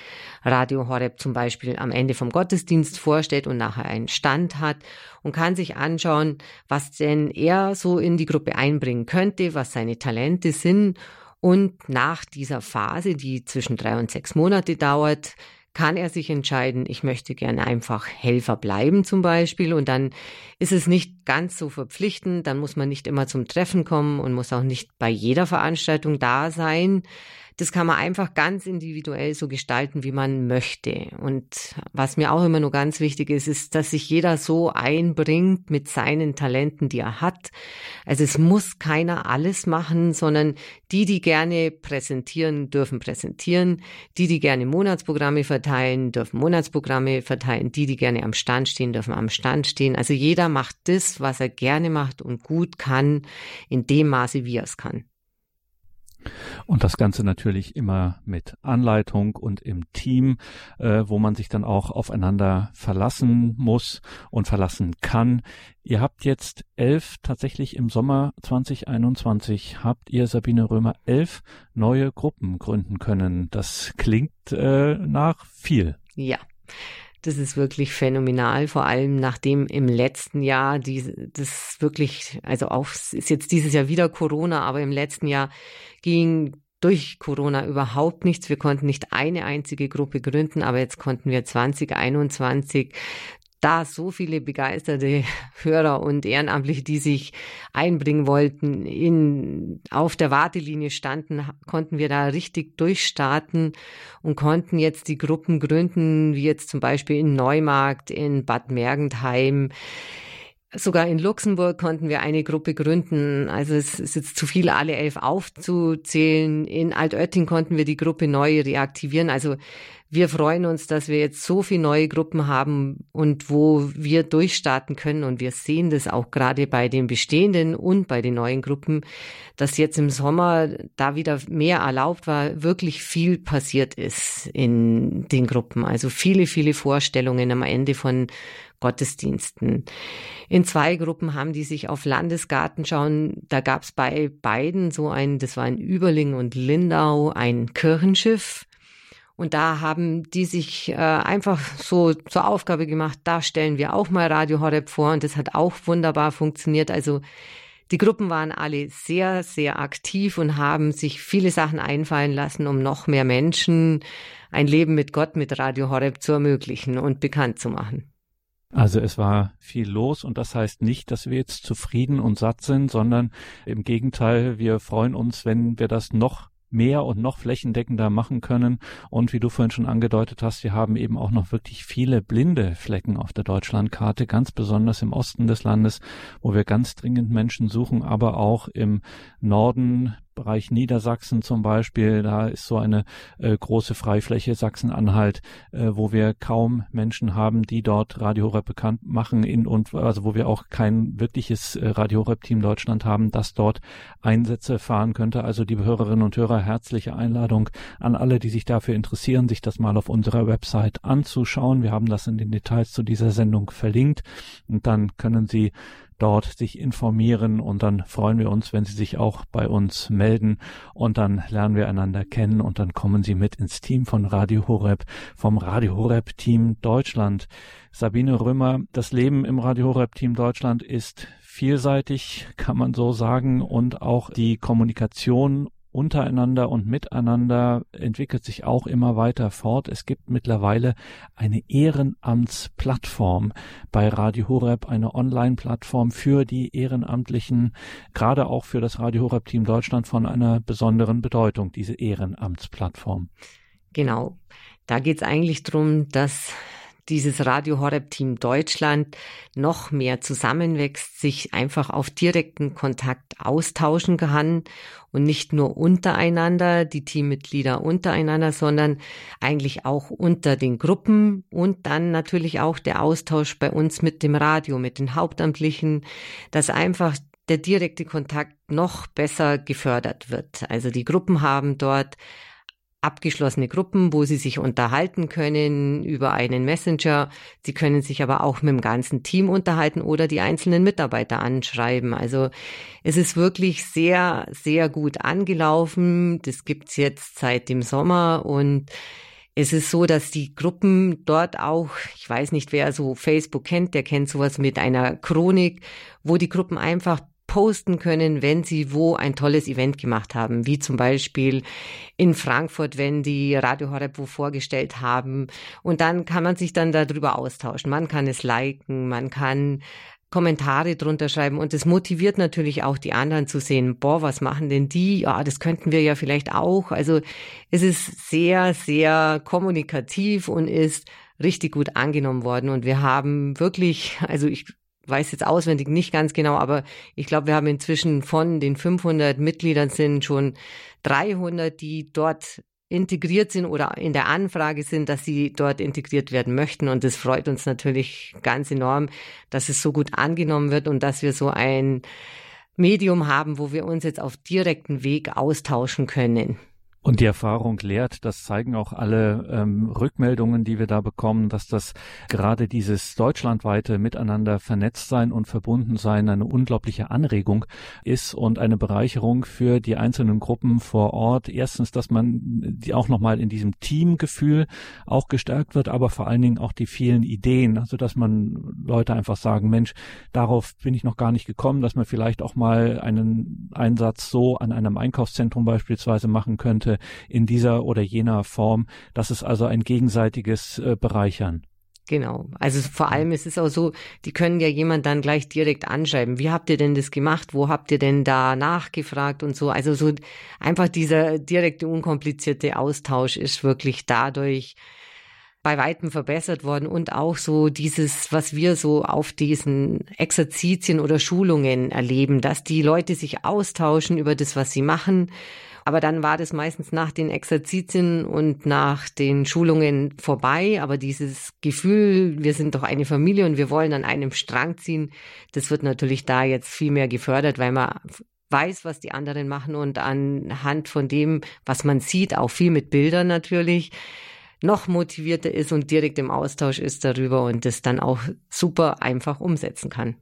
Radio Horeb zum Beispiel am Ende vom Gottesdienst vorstellt und nachher einen Stand hat und kann sich anschauen, was denn er so in die Gruppe einbringen könnte, was seine Talente sind. Und nach dieser Phase, die zwischen drei und sechs Monate dauert, kann er sich entscheiden, ich möchte gerne einfach Helfer bleiben zum Beispiel und dann ist es nicht ganz so verpflichtend, dann muss man nicht immer zum Treffen kommen und muss auch nicht bei jeder Veranstaltung da sein. Das kann man einfach ganz individuell so gestalten, wie man möchte. Und was mir auch immer nur ganz wichtig ist, ist, dass sich jeder so einbringt mit seinen Talenten, die er hat. Also es muss keiner alles machen, sondern die, die gerne präsentieren, dürfen präsentieren. Die, die gerne Monatsprogramme verteilen, dürfen Monatsprogramme verteilen. Die, die gerne am Stand stehen, dürfen am Stand stehen. Also jeder macht das, was er gerne macht und gut kann, in dem Maße, wie er es kann. Und das Ganze natürlich immer mit Anleitung und im Team, äh, wo man sich dann auch aufeinander verlassen muss und verlassen kann. Ihr habt jetzt elf, tatsächlich im Sommer 2021 habt ihr, Sabine Römer, elf neue Gruppen gründen können. Das klingt äh, nach viel. Ja. Das ist wirklich phänomenal, vor allem nachdem im letzten Jahr die, das wirklich, also auch ist jetzt dieses Jahr wieder Corona, aber im letzten Jahr ging durch Corona überhaupt nichts. Wir konnten nicht eine einzige Gruppe gründen, aber jetzt konnten wir 2021 da so viele begeisterte [LAUGHS] Hörer und Ehrenamtliche, die sich einbringen wollten, in, auf der Wartelinie standen, konnten wir da richtig durchstarten und konnten jetzt die Gruppen gründen, wie jetzt zum Beispiel in Neumarkt, in Bad Mergentheim, Sogar in Luxemburg konnten wir eine Gruppe gründen. Also es ist jetzt zu viel, alle elf aufzuzählen. In Altötting konnten wir die Gruppe neu reaktivieren. Also wir freuen uns, dass wir jetzt so viele neue Gruppen haben und wo wir durchstarten können. Und wir sehen das auch gerade bei den bestehenden und bei den neuen Gruppen, dass jetzt im Sommer da wieder mehr erlaubt war, wirklich viel passiert ist in den Gruppen. Also viele, viele Vorstellungen am Ende von Gottesdiensten. In zwei Gruppen haben die sich auf Landesgarten schauen. Da gab es bei beiden so ein, das war in Überling und Lindau, ein Kirchenschiff. Und da haben die sich äh, einfach so zur Aufgabe gemacht, da stellen wir auch mal Radio Horeb vor und das hat auch wunderbar funktioniert. Also die Gruppen waren alle sehr, sehr aktiv und haben sich viele Sachen einfallen lassen, um noch mehr Menschen ein Leben mit Gott, mit Radio Horeb zu ermöglichen und bekannt zu machen. Also es war viel los und das heißt nicht, dass wir jetzt zufrieden und satt sind, sondern im Gegenteil, wir freuen uns, wenn wir das noch mehr und noch flächendeckender machen können. Und wie du vorhin schon angedeutet hast, wir haben eben auch noch wirklich viele blinde Flecken auf der Deutschlandkarte, ganz besonders im Osten des Landes, wo wir ganz dringend Menschen suchen, aber auch im Norden Bereich Niedersachsen zum Beispiel, da ist so eine äh, große Freifläche Sachsen-Anhalt, äh, wo wir kaum Menschen haben, die dort Radio bekannt machen in und also wo wir auch kein wirkliches äh, Radio Horeb Team Deutschland haben, das dort Einsätze fahren könnte. Also liebe Hörerinnen und Hörer, herzliche Einladung an alle, die sich dafür interessieren, sich das mal auf unserer Website anzuschauen. Wir haben das in den Details zu dieser Sendung verlinkt und dann können Sie dort sich informieren und dann freuen wir uns, wenn Sie sich auch bei uns melden und dann lernen wir einander kennen und dann kommen Sie mit ins Team von Radio Horeb, vom Radio Horeb Team Deutschland. Sabine Römer, das Leben im Radio Horeb Team Deutschland ist vielseitig, kann man so sagen, und auch die Kommunikation untereinander und miteinander entwickelt sich auch immer weiter fort. Es gibt mittlerweile eine Ehrenamtsplattform bei Radio Horeb, eine Online-Plattform für die Ehrenamtlichen, gerade auch für das Radio Horeb Team Deutschland von einer besonderen Bedeutung, diese Ehrenamtsplattform. Genau. Da geht es eigentlich darum, dass dieses Radio Horeb Team Deutschland noch mehr zusammenwächst, sich einfach auf direkten Kontakt austauschen kann und nicht nur untereinander, die Teammitglieder untereinander, sondern eigentlich auch unter den Gruppen und dann natürlich auch der Austausch bei uns mit dem Radio, mit den Hauptamtlichen, dass einfach der direkte Kontakt noch besser gefördert wird. Also die Gruppen haben dort abgeschlossene Gruppen, wo sie sich unterhalten können über einen Messenger. Sie können sich aber auch mit dem ganzen Team unterhalten oder die einzelnen Mitarbeiter anschreiben. Also es ist wirklich sehr, sehr gut angelaufen. Das gibt's jetzt seit dem Sommer und es ist so, dass die Gruppen dort auch, ich weiß nicht, wer so Facebook kennt, der kennt sowas mit einer Chronik, wo die Gruppen einfach posten können, wenn sie wo ein tolles Event gemacht haben, wie zum Beispiel in Frankfurt, wenn die Radio Horeb wo vorgestellt haben. Und dann kann man sich dann darüber austauschen. Man kann es liken, man kann Kommentare drunter schreiben und es motiviert natürlich auch die anderen zu sehen, boah, was machen denn die? Ja, das könnten wir ja vielleicht auch. Also es ist sehr, sehr kommunikativ und ist richtig gut angenommen worden und wir haben wirklich, also ich weiß jetzt auswendig nicht ganz genau, aber ich glaube, wir haben inzwischen von den 500 Mitgliedern sind schon 300, die dort integriert sind oder in der Anfrage sind, dass sie dort integriert werden möchten. Und das freut uns natürlich ganz enorm, dass es so gut angenommen wird und dass wir so ein Medium haben, wo wir uns jetzt auf direkten Weg austauschen können. Und die Erfahrung lehrt, das zeigen auch alle ähm, Rückmeldungen, die wir da bekommen, dass das gerade dieses deutschlandweite Miteinander vernetzt sein und verbunden sein eine unglaubliche Anregung ist und eine Bereicherung für die einzelnen Gruppen vor Ort. Erstens, dass man die auch nochmal in diesem Teamgefühl auch gestärkt wird, aber vor allen Dingen auch die vielen Ideen, also dass man Leute einfach sagen, Mensch, darauf bin ich noch gar nicht gekommen, dass man vielleicht auch mal einen Einsatz so an einem Einkaufszentrum beispielsweise machen könnte Inhalte in dieser oder jener Form. Das ist also ein gegenseitiges äh, Bereichern. Genau. Also vor allem ist es auch so, die können ja jemand dann gleich direkt anschreiben. Wie habt ihr denn das gemacht? Wo habt ihr denn da nachgefragt und so? Also so einfach dieser direkte, unkomplizierte Austausch ist wirklich dadurch bei weitem verbessert worden und auch so dieses, was wir so auf diesen Exerzitien oder Schulungen erleben, dass die Leute sich austauschen über das, was sie machen Aber dann war das meistens nach den Exerzitien und nach den Schulungen vorbei. Aber dieses Gefühl, wir sind doch eine Familie und wir wollen an einem Strang ziehen, das wird natürlich da jetzt viel mehr gefördert, weil man weiß, was die anderen machen und anhand von dem, was man sieht, auch viel mit Bildern natürlich, noch motivierter ist und direkt im Austausch ist darüber und das dann auch super einfach umsetzen kann.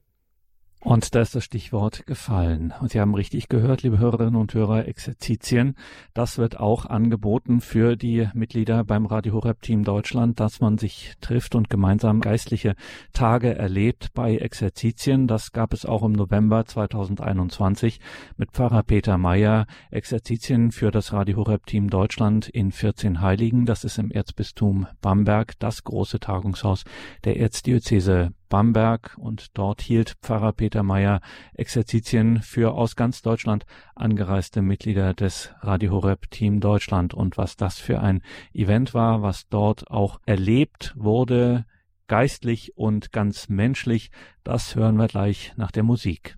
Und da ist das Stichwort gefallen. Und Sie haben richtig gehört, liebe Hörerinnen und Hörer, Exerzitien. Das wird auch angeboten für die Mitglieder beim Radio Horeb Team Deutschland, dass man sich trifft und gemeinsam geistliche Tage erlebt bei Exerzitien. Das gab es auch im November 2021 mit Pfarrer Peter Meyer. Exerzitien für das Radio Horeb Team Deutschland in 14 Heiligen. Das ist im Erzbistum Bamberg, das große Tagungshaus der Erzdiözese Bamberg und dort hielt Pfarrer Peter Meyer Exerzitien für aus ganz Deutschland angereiste Mitglieder des Radio Horeb Team Deutschland und was das für ein Event war, was dort auch erlebt wurde, geistlich und ganz menschlich, das hören wir gleich nach der Musik.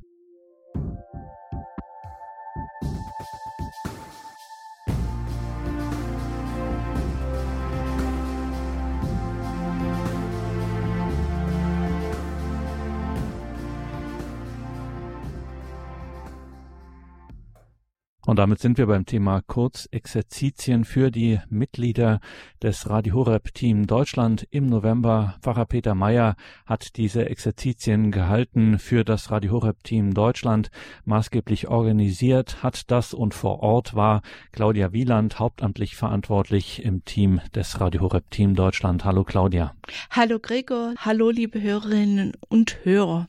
Und damit sind wir beim Thema Kurzexerzitien für die Mitglieder des Radio Horeb Team Deutschland im November. Pfarrer Peter Meyer hat diese Exerzitien gehalten für das Radio Horeb Team Deutschland, maßgeblich organisiert, hat das und vor Ort war Claudia Wieland hauptamtlich verantwortlich im Team des Radio Horeb Team Deutschland. Hallo Claudia. Hallo Gregor. Hallo liebe Hörerinnen und Hörer.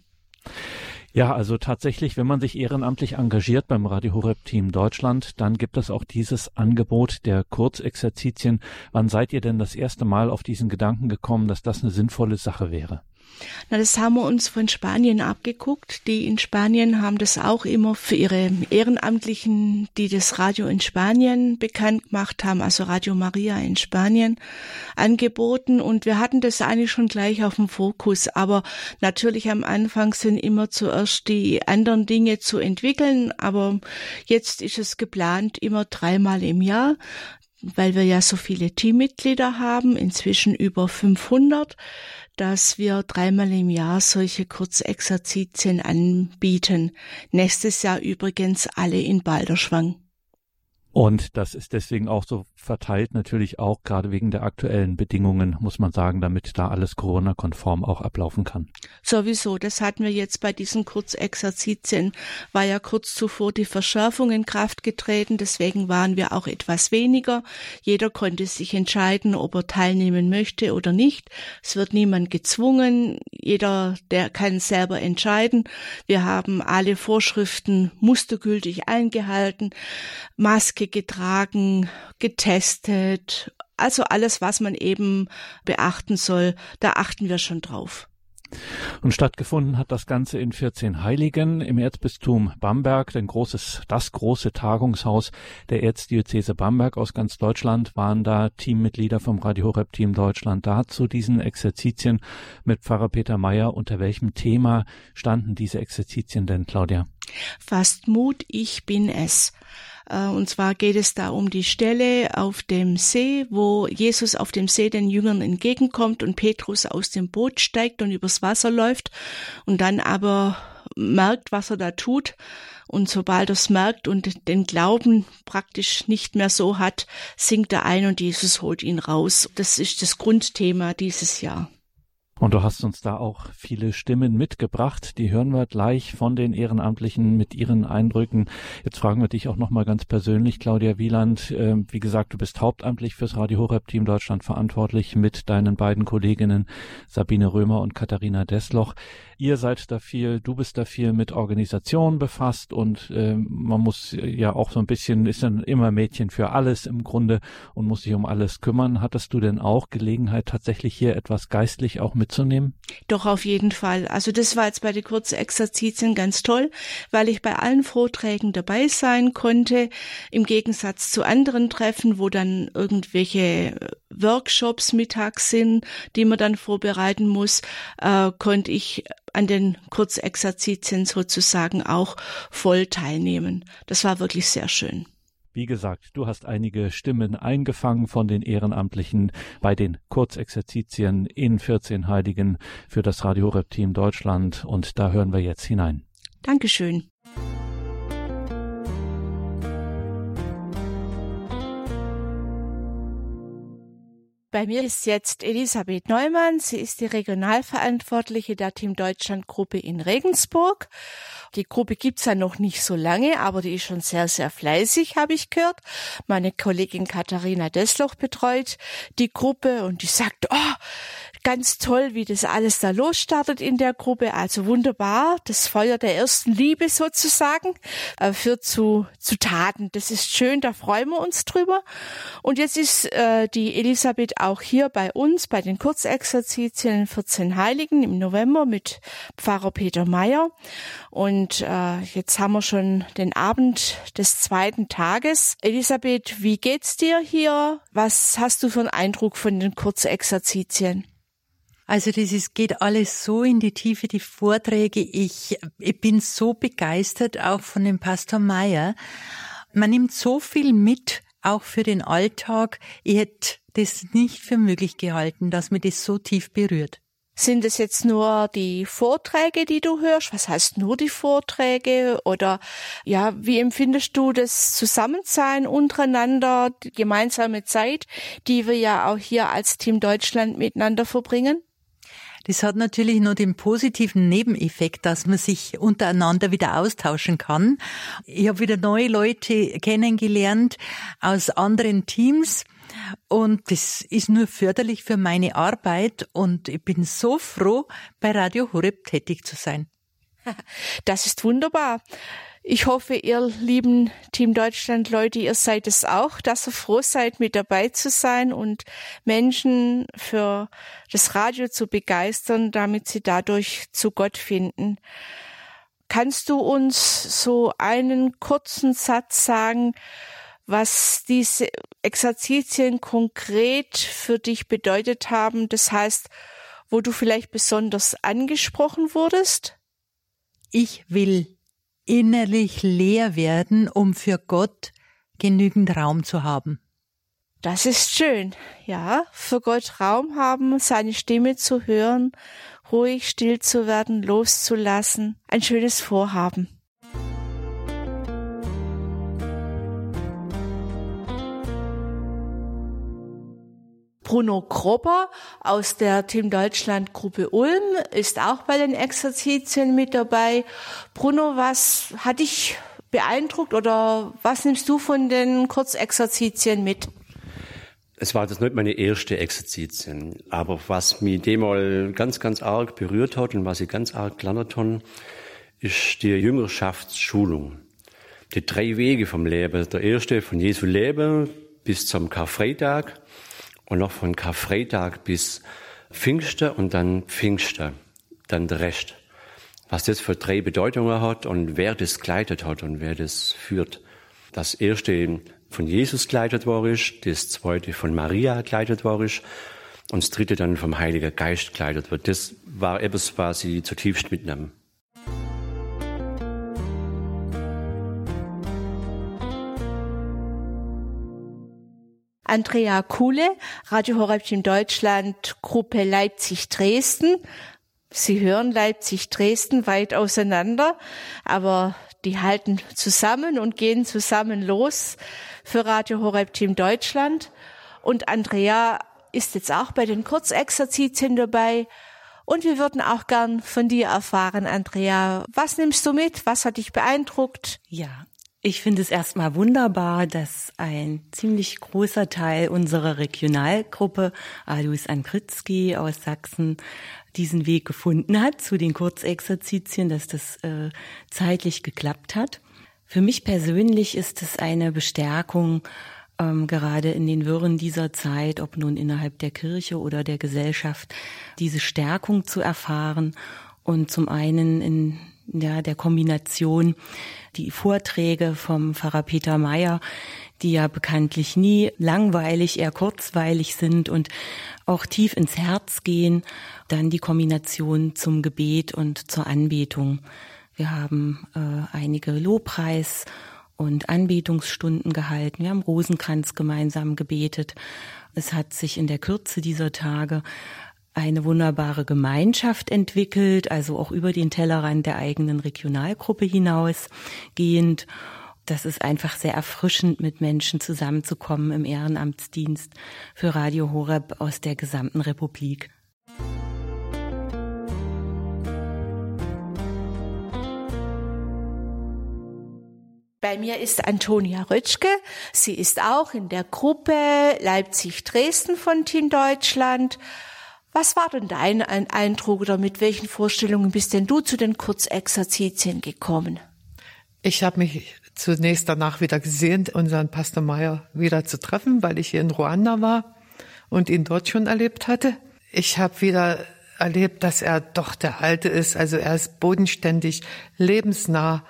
Ja, also tatsächlich, wenn man sich ehrenamtlich engagiert beim Radio Horeb Team Deutschland, dann gibt es auch dieses Angebot der Kurzexerzitien. Wann seid ihr denn das erste Mal auf diesen Gedanken gekommen, dass das eine sinnvolle Sache wäre? Na, das haben wir uns von Spanien abgeguckt. Die in Spanien haben das auch immer für ihre Ehrenamtlichen, die das Radio in Spanien bekannt gemacht haben, also Radio Maria in Spanien, angeboten. Und wir hatten das eigentlich schon gleich auf dem Fokus. Aber natürlich am Anfang sind immer zuerst die anderen Dinge zu entwickeln. Aber jetzt ist es geplant, immer dreimal im Jahr weil wir ja so viele Teammitglieder haben, inzwischen über 500, dass wir dreimal im Jahr solche Kurzexerzitien anbieten. Nächstes Jahr übrigens alle in Balderschwang. Und das ist deswegen auch so verteilt, natürlich auch gerade wegen der aktuellen Bedingungen, muss man sagen, damit da alles Corona-konform auch ablaufen kann. Sowieso, das hatten wir jetzt bei diesen Kurzexerzitien, war ja kurz zuvor die Verschärfung in Kraft getreten, deswegen waren wir auch etwas weniger. Jeder konnte sich entscheiden, ob er teilnehmen möchte oder nicht. Es wird niemand gezwungen, jeder, der kann selber entscheiden. Wir haben alle Vorschriften mustergültig eingehalten, Maske Maske getragen, getestet, also alles, was man eben beachten soll, da achten wir schon drauf. Und stattgefunden hat das Ganze in 14 Heiligen im Erzbistum Bamberg, denn großes, das große Tagungshaus der Erzdiözese Bamberg aus ganz Deutschland waren da Teammitglieder vom Radio Horeb Team Deutschland da zu diesen Exerzitien mit Pfarrer Peter Meyer. Unter welchem Thema standen diese Exerzitien denn, Claudia? Fast Mut, ich bin es. Äh, und zwar geht es da um die Stelle auf dem See, wo Jesus auf dem See den Jüngern entgegenkommt und Petrus aus dem Boot steigt und übers Wasser läuft und dann aber merkt, was er da tut. Und sobald er es merkt und den Glauben praktisch nicht mehr so hat, sinkt er ein und Jesus holt ihn raus. Das ist das Grundthema dieses Jahr. Und du hast uns da auch viele Stimmen mitgebracht. Die hören wir gleich von den Ehrenamtlichen mit ihren Eindrücken. Jetzt fragen wir dich auch nochmal ganz persönlich, Claudia Wieland. Äh, wie gesagt, du bist hauptamtlich fürs Radio Horeb Team Deutschland verantwortlich mit deinen beiden Kolleginnen Sabine Römer und Katharina Desloch. Ihr seid da viel, du bist da viel mit Organisation befasst und äh, man muss ja auch so ein bisschen, ist dann immer Mädchen für alles im Grunde und muss sich um alles kümmern. Hattest du denn auch Gelegenheit, tatsächlich hier etwas geistlich auch mitzunehmen? Doch, auf jeden Fall. Also das war jetzt bei den Kurzexerzitien ganz toll, weil ich bei allen Vorträgen dabei sein konnte, im Gegensatz zu anderen Treffen, wo dann irgendwelche Workshops mittags sind, die man dann vorbereiten muss, äh, konnte ich an den Kurzexerzitien sozusagen auch voll teilnehmen. Das war wirklich sehr schön. Wie gesagt, du hast einige Stimmen eingefangen von den Ehrenamtlichen bei den Kurzexerzitien in 14 Heiligen für das Radio Team Deutschland und da hören wir jetzt hinein. Dankeschön. Bei mir ist jetzt Elisabeth Neumann. Sie ist die Regionalverantwortliche der Team Deutschland Gruppe in Regensburg. Die Gruppe gibt's ja noch nicht so lange, aber die ist schon sehr, sehr fleißig, habe ich gehört. Meine Kollegin Katharina Desloch betreut die Gruppe und die sagt, oh, ganz toll, wie das alles da losstartet in der Gruppe. Also wunderbar. Das Feuer der ersten Liebe sozusagen äh, führt zu, zu Taten. Das ist schön, da freuen wir uns drüber. Und jetzt ist äh, die Elisabeth auch hier bei uns bei den Kurzexerzitien in 14 Heiligen im November mit Pfarrer Peter Meyer. Und äh, jetzt haben wir schon den Abend des zweiten Tages. Elisabeth, wie geht's dir hier? Was hast du für einen Eindruck von den Kurzexerzitien? Also das ist, geht alles so in die Tiefe, die Vorträge. Ich, ich bin so begeistert auch von dem Pastor Meyer. Man nimmt so viel mit, auch für den Alltag. Ich hätte das nicht für möglich gehalten, dass mir das so tief berührt. Sind es jetzt nur die Vorträge, die du hörst? Was heißt nur die Vorträge? Oder ja, wie empfindest du das Zusammensein untereinander, die gemeinsame Zeit, die wir ja auch hier als Team Deutschland miteinander verbringen? Das hat natürlich nur den positiven Nebeneffekt, dass man sich untereinander wieder austauschen kann. Ich habe wieder neue Leute kennengelernt aus anderen Teams. Und das ist nur förderlich für meine Arbeit und ich bin so froh, bei Radio Horeb tätig zu sein. [LAUGHS] Das ist wunderbar. Ich hoffe, ihr lieben Team Deutschland Leute, ihr seid es auch, dass ihr froh seid, mit dabei zu sein und Menschen für das Radio zu begeistern, damit sie dadurch zu Gott finden. Kannst du uns so einen kurzen Satz sagen, was diese Exerzitien konkret für dich bedeutet haben? Das heißt, wo du vielleicht besonders angesprochen wurdest? Ich will innerlich leer werden, um für Gott genügend Raum zu haben. Das ist schön, ja, für Gott Raum haben, seine Stimme zu hören, ruhig still zu werden, loszulassen, ein schönes Vorhaben. Bruno Kropper aus der Team Deutschland Gruppe Ulm ist auch bei den Exerzitien mit dabei. Bruno, was hat dich beeindruckt oder was nimmst du von den Kurzexerzitien mit? Es war das nicht meine erste Exerzitien, aber was mich demal ganz, ganz arg berührt hat und was ich ganz arg gelernt habe, ist die Jüngerschaftsschulung. Die drei Wege vom Leben. Der erste von Jesu Leben bis zum Karfreitag und noch von Karfreitag bis Pfingsten und dann Pfingsten, dann der Rest. Was das für drei Bedeutungen hat und wer das geleitet hat und wer das führt. Das erste von Jesus geleitet war ist, das zweite von Maria geleitet war ist und das dritte dann vom Heiligen Geist geleitet wird. Das war etwas, was ich zutiefst mitnehme. Andrea Kuhle, Radio Horeb in Deutschland, Gruppe Leipzig-Dresden. Sie hören Leipzig-Dresden weit auseinander, aber die halten zusammen und gehen zusammen los für Radio Horeb Team Deutschland. Und Andrea ist jetzt auch bei den Kurzexerzitien dabei. Und wir würden auch gern von dir erfahren, Andrea. Was nimmst du mit? Was hat dich beeindruckt? Ja, ich finde es erstmal wunderbar, dass ein ziemlich großer Teil unserer Regionalgruppe, Alois Ankritzky aus Sachsen, diesen Weg gefunden hat zu den Kurzexerzitien, dass das äh, zeitlich geklappt hat. Für mich persönlich ist es eine Bestärkung, ähm, gerade in den Wirren dieser Zeit, ob nun innerhalb der Kirche oder der Gesellschaft, diese Stärkung zu erfahren und zum einen in ja, der Kombination die Vorträge vom Pfarrer Peter Meyer, die ja bekanntlich nie langweilig, eher kurzweilig sind und auch tief ins Herz gehen, dann die Kombination zum Gebet und zur Anbetung. Wir haben äh, einige Lobpreis und Anbetungsstunden gehalten. Wir haben Rosenkranz gemeinsam gebetet. Es hat sich in der Kürze dieser Tage eine wunderbare Gemeinschaft entwickelt, also auch über den Tellerrand der eigenen Regionalgruppe hinausgehend. Das ist einfach sehr erfrischend, mit Menschen zusammenzukommen im Ehrenamtsdienst für Radio Horeb aus der gesamten Republik. Bei mir ist Antonia Rötschke. Sie ist auch in der Gruppe Leipzig-Dresden von Team Deutschland. Was war denn dein Eindruck oder mit welchen Vorstellungen bist denn du zu den Kurzexerzitien gekommen? Ich habe mich zunächst danach wieder gesehnt, unseren Pastor Meyer wieder zu treffen, weil ich hier in Ruanda war und ihn dort schon erlebt hatte. Ich habe wieder erlebt, dass er doch der Alte ist. Also er ist bodenständig, lebensnah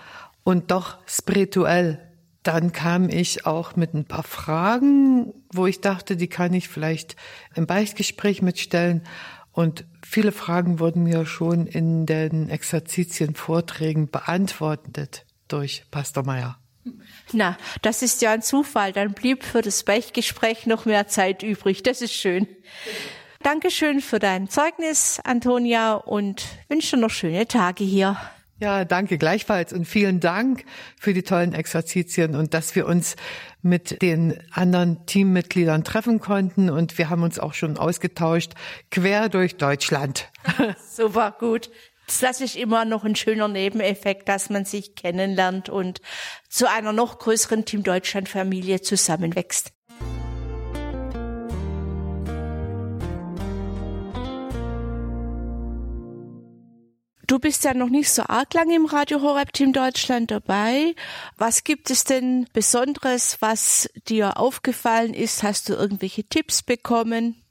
und doch spirituell. Dann kam ich auch mit ein paar Fragen, wo ich dachte, die kann ich vielleicht im Beichtgespräch mitstellen. Und viele Fragen wurden mir schon in den Exerzitien-Vorträgen beantwortet durch Pastor Meyer. Na, das ist ja ein Zufall. Dann blieb für das Beichtgespräch noch mehr Zeit übrig. Das ist schön. Dankeschön für dein Zeugnis, Antonia, und wünsche noch schöne Tage hier. Ja, danke gleichfalls und vielen Dank für die tollen Exerzitien und dass wir uns mit den anderen Teammitgliedern treffen konnten und wir haben uns auch schon ausgetauscht quer durch Deutschland. [LAUGHS] Super gut. Das ist immer noch ein schöner Nebeneffekt, dass man sich kennenlernt und zu einer noch größeren Team Deutschland Familie zusammenwächst. Du bist ja noch nicht so arg lange im Radio Horeb Team Deutschland dabei. Was gibt es denn Besonderes, was dir aufgefallen ist? Hast du irgendwelche Tipps bekommen?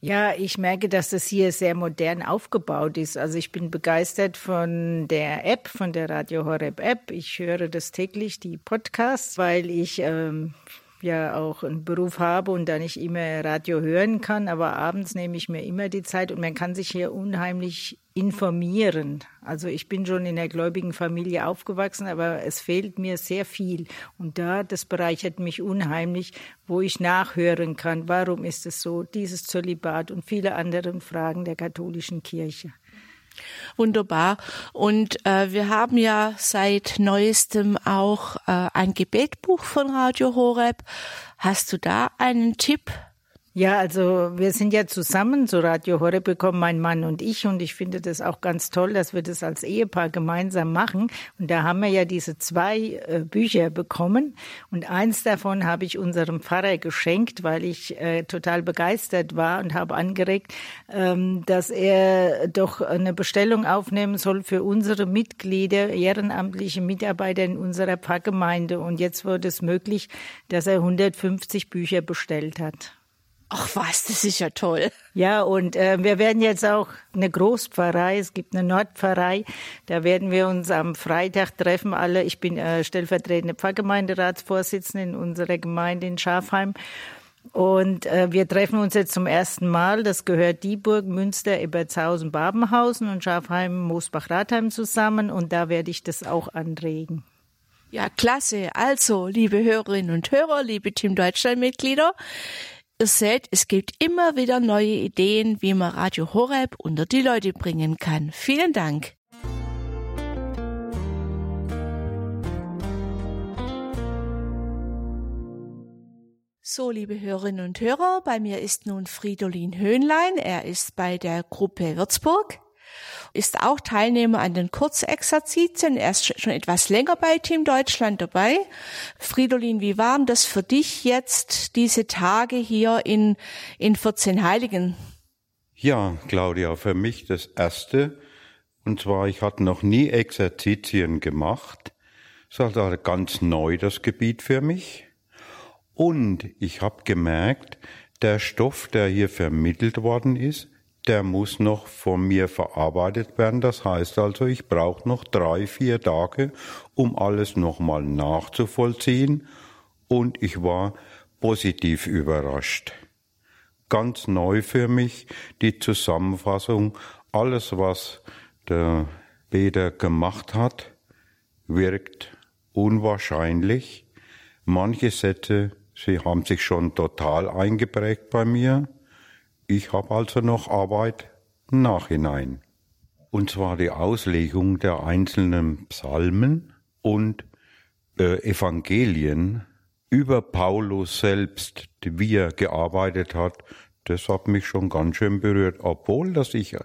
Ja, ich merke, dass das hier sehr modern aufgebaut ist. Also ich bin begeistert von der App, von der Radio Horeb App. Ich höre das täglich, die Podcasts, weil ich ähm, ja auch einen Beruf habe und da nicht immer Radio hören kann, aber abends nehme ich mir immer die Zeit und man kann sich hier unheimlich informieren. Also ich bin schon in einer gläubigen Familie aufgewachsen, aber es fehlt mir sehr viel und da das bereichert mich unheimlich, wo ich nachhören kann, warum ist es so, dieses Zölibat und viele andere Fragen der katholischen Kirche. Wunderbar. Und äh, wir haben ja seit neuestem auch äh, ein Gebetbuch von Radio Horeb. Hast du da einen Tipp? Ja, also wir sind ja zusammen zu Radio Horeb bekommen, mein Mann und ich, und ich finde das auch ganz toll, dass wir das als Ehepaar gemeinsam machen. Und da haben wir ja diese zwei äh, Bücher bekommen. Und eins davon habe ich unserem Pfarrer geschenkt, weil ich äh, total begeistert war und habe angeregt, ähm, dass er doch eine Bestellung aufnehmen soll für unsere Mitglieder, ehrenamtliche Mitarbeiter in unserer Pfarrgemeinde. Und jetzt wurde es möglich, dass er 150 Bücher bestellt hat. Ach was, das ist ja toll. Ja, und äh, wir werden jetzt auch eine Großpfarrei, es gibt eine Nordpfarrei, da werden wir uns am Freitag treffen, alle. Ich bin äh, stellvertretende Pfarrgemeinderatsvorsitzende in unserer Gemeinde in Schafheim. Und äh, wir treffen uns jetzt zum ersten Mal. Das gehört Dieburg, Münster, Ebertshausen, Babenhausen und Schafheim, Moosbach-Rathheim zusammen. Und da werde ich das auch anregen. Ja, klasse. Also, liebe Hörerinnen und Hörer, liebe Team Deutschland-Mitglieder, Ihr seht, es gibt immer wieder neue Ideen, wie man Radio Horeb unter die Leute bringen kann. Vielen Dank. So, liebe Hörerinnen und Hörer, bei mir ist nun Fridolin Höhnlein. Er ist bei der Gruppe Würzburg ist auch Teilnehmer an den Kurzexerzitien. Er ist schon etwas länger bei Team Deutschland dabei. Fridolin, wie waren das für dich jetzt, diese Tage hier in, in 14 Heiligen? Ja, Claudia, für mich das erste. Und zwar, ich hatte noch nie Exerzitien gemacht. Das war ganz neu, das Gebiet für mich. Und ich habe gemerkt, der Stoff, der hier vermittelt worden ist, der muss noch von mir verarbeitet werden. Das heißt also, ich brauche noch drei, vier Tage, um alles nochmal nachzuvollziehen. Und ich war positiv überrascht. Ganz neu für mich die Zusammenfassung, alles was der Beder gemacht hat, wirkt unwahrscheinlich. Manche Sätze, sie haben sich schon total eingeprägt bei mir. Ich habe also noch Arbeit nachhinein. Und zwar die Auslegung der einzelnen Psalmen und äh, Evangelien über Paulus selbst, wie er gearbeitet hat, das hat mich schon ganz schön berührt, obwohl dass ich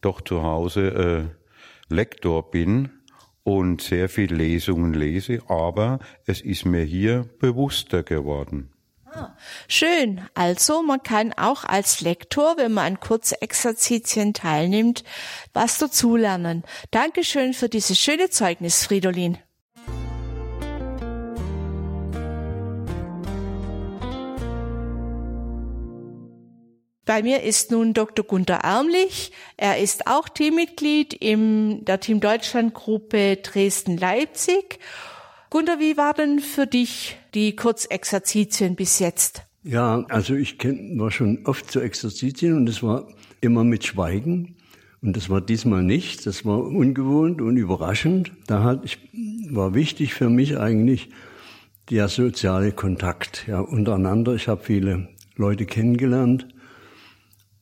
doch zu Hause äh, Lektor bin und sehr viel Lesungen lese, aber es ist mir hier bewusster geworden. Schön. Also man kann auch als Lektor, wenn man an Kurzexerzitien teilnimmt, was dazulernen. Dankeschön für dieses schöne Zeugnis, Fridolin. Bei mir ist nun Dr. Gunter Ärmlich. Er ist auch Teammitglied in der Team Deutschland Gruppe Dresden-Leipzig. Gunter, wie war denn für dich die Kurzexerzitien bis jetzt? Ja, also ich war schon oft zu Exerzitien und es war immer mit Schweigen. Und das war diesmal nicht. Das war ungewohnt und überraschend. Da hat ich, war wichtig für mich eigentlich der soziale Kontakt ja, untereinander. Ich habe viele Leute kennengelernt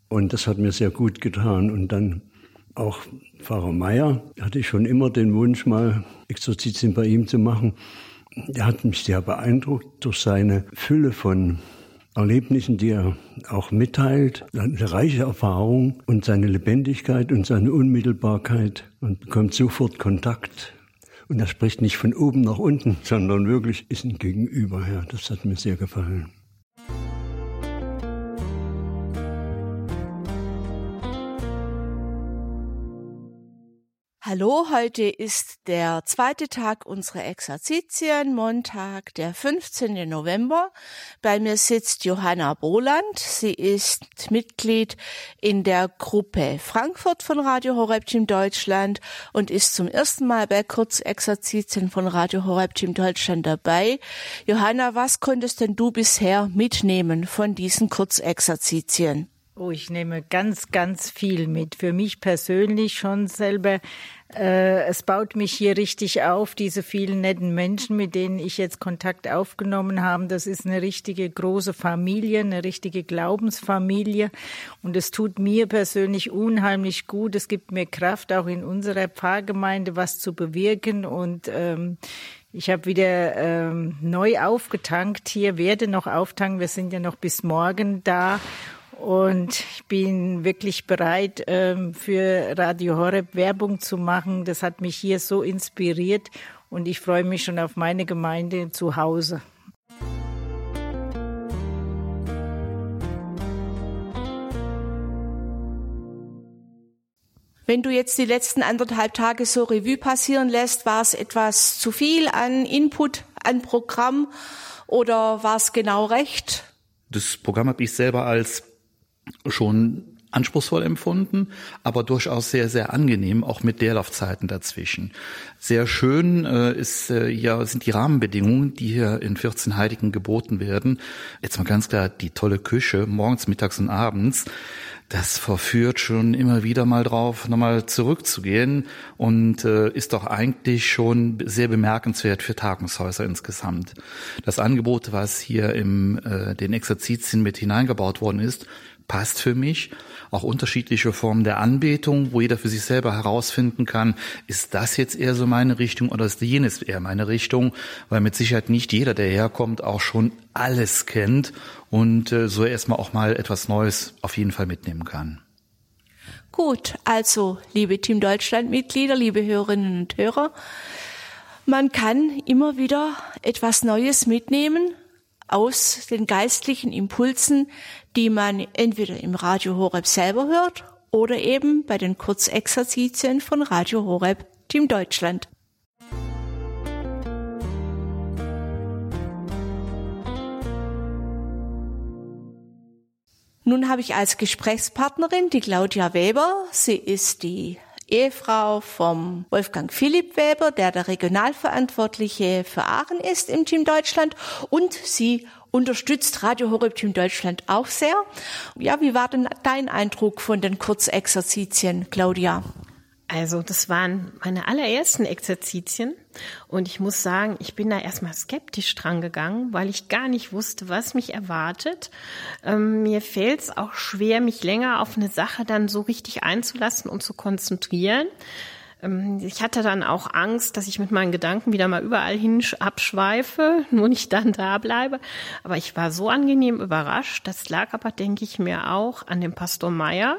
und das hat mir sehr gut getan. Und dann auch Pfarrer Meier hatte ich schon immer den Wunsch, mal Exerzitien bei ihm zu machen. Er hat mich sehr beeindruckt durch seine Fülle von Erlebnissen, die er auch mitteilt, eine reiche Erfahrung und seine Lebendigkeit und seine Unmittelbarkeit. Man bekommt sofort Kontakt. Und er spricht nicht von oben nach unten, sondern wirklich ist ein Gegenüber. Ja, das hat mir sehr gefallen. Hallo, heute ist der zweite Tag unserer Exerzitien, Montag, der 15. November. Bei mir sitzt Johanna Boland. Sie ist Mitglied in der Gruppe Frankfurt von Radio Horeb Team Deutschland und ist zum ersten Mal bei Kurzexerzitien von Radio Horeb Team Deutschland dabei. Johanna, was konntest denn du bisher mitnehmen von diesen Kurzexerzitien? Oh, ich nehme ganz, ganz viel mit. Für mich persönlich schon selber. Äh, es baut mich hier richtig auf, diese vielen netten Menschen, mit denen ich jetzt Kontakt aufgenommen habe. Das ist eine richtige große Familie, eine richtige Glaubensfamilie. Und es tut mir persönlich unheimlich gut. Es gibt mir Kraft, auch in unserer Pfarrgemeinde was zu bewirken. Und ähm, ich habe wieder ähm, neu aufgetankt hier, werde noch auftanken. Wir sind ja noch bis morgen da. Und ich bin wirklich bereit, ähm, für Radio Horeb Werbung zu machen. Das hat mich hier so inspiriert und ich freue mich schon auf meine Gemeinde zu Hause. Wenn du jetzt die letzten anderthalb Tage so Revue passieren lässt, war es etwas zu viel an Input, an Programm oder war es genau recht? Das Programm habe ich selber als schon anspruchsvoll empfunden, aber durchaus sehr, sehr angenehm, auch mit Leerlaufzeiten dazwischen. Sehr schön äh, ist, äh, ja, sind die Rahmenbedingungen, die hier in 14 Heiligen geboten werden. Jetzt mal ganz klar, die tolle Küche, morgens, mittags und abends das verführt schon immer wieder mal drauf, nochmal zurückzugehen und äh, ist doch eigentlich schon sehr bemerkenswert für Tagungshäuser insgesamt. Das Angebot, was hier im äh, den Exerzitien mit hineingebaut worden ist, passt für mich. Auch unterschiedliche Formen der Anbetung, wo jeder für sich selber herausfinden kann, ist das jetzt eher so meine Richtung oder ist jenes eher meine Richtung, weil mit Sicherheit nicht jeder, der herkommt, auch schon alles kennt und äh, so erstmal auch mal etwas Neues auf jeden Fall mitnehmen kann. Gut, also liebe Team Deutschland Mitglieder, liebe Hörerinnen und Hörer, man kann immer wieder etwas Neues mitnehmen aus den geistlichen Impulsen, die man entweder im Radio Horeb selber hört oder eben bei den Kurzexerzitien von Radio Horeb Team Deutschland. Nun habe ich als Gesprächspartnerin die Claudia Weber. Sie ist die Ehefrau vom Wolfgang Philipp Weber, der der Regionalverantwortliche für Aachen ist im Team Deutschland. Und sie unterstützt Radio Horeb Team Deutschland auch sehr. Ja, wie war denn dein Eindruck von den Kurzexerzitien, Claudia? Also das waren meine allerersten Exerzitien und ich muss sagen, ich bin da erstmal skeptisch dran gegangen, weil ich gar nicht wusste, was mich erwartet. Ähm, mir fällt es auch schwer, mich länger auf eine Sache dann so richtig einzulassen und zu konzentrieren. Ähm, ich hatte dann auch Angst, dass ich mit meinen Gedanken wieder mal überall hin abschweife, [LAUGHS] nur nicht dann da bleibe. Aber ich war so angenehm überrascht. Das lag aber, denke ich mir, auch an dem Pastor Meyer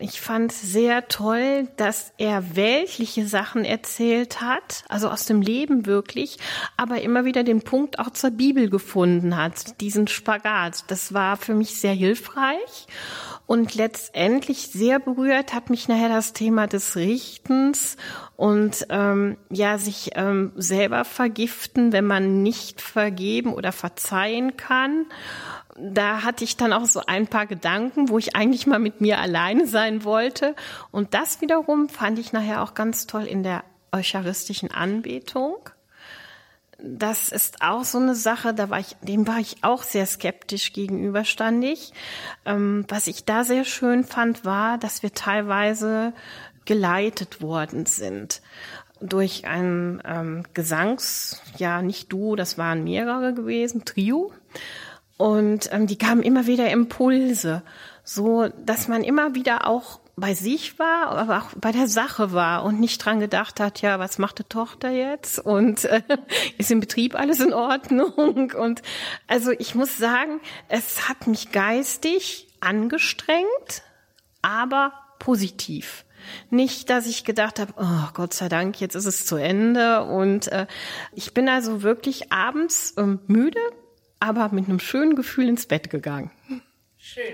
ich fand sehr toll, dass er weltliche Sachen erzählt hat, also aus dem Leben wirklich, aber immer wieder den Punkt auch zur Bibel gefunden hat, diesen Spagat. Das war für mich sehr hilfreich. Und letztendlich sehr berührt hat mich nachher das Thema des Richtens und ähm, ja sich ähm, selber vergiften, wenn man nicht vergeben oder verzeihen kann da hatte ich dann auch so ein paar Gedanken, wo ich eigentlich mal mit mir alleine sein wollte. Und das wiederum fand ich nachher auch ganz toll in der eucharistischen Anbetung. Das ist auch so eine Sache, da war ich, dem war ich auch sehr skeptisch gegenüberstandig. Ähm, was ich da sehr schön fand, war, dass wir teilweise geleitet worden sind durch ein ähm, Gesangs, ja nicht du, das waren mehrere gewesen, Trio. Und ähm, die kamen immer wieder Impulse, so dass man immer wieder auch bei sich war, aber auch bei der Sache war und nicht dran gedacht hat, ja, was macht die Tochter jetzt und äh, [LAUGHS] ist im Betrieb alles in Ordnung [LAUGHS] und also ich muss sagen, es hat mich geistig angestrengt, aber positiv. Nicht, dass ich gedacht habe, oh Gott sei Dank, jetzt ist es zu Ende. Und äh, ich bin also wirklich abends äh, müde, aber mit einem schönen Gefühl ins Bett gegangen. Schön.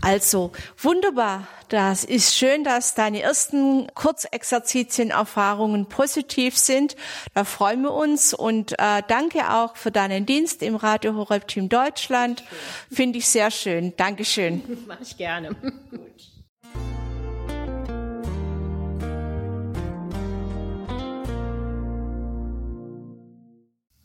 Also wunderbar. Das ist schön, dass deine ersten Kurzexerzitien-Erfahrungen positiv sind. Da freuen wir uns und äh, danke auch für deinen Dienst im Radio Horeb Team Deutschland. Finde ich sehr schön. Dankeschön. [LAUGHS] Mache ich gerne.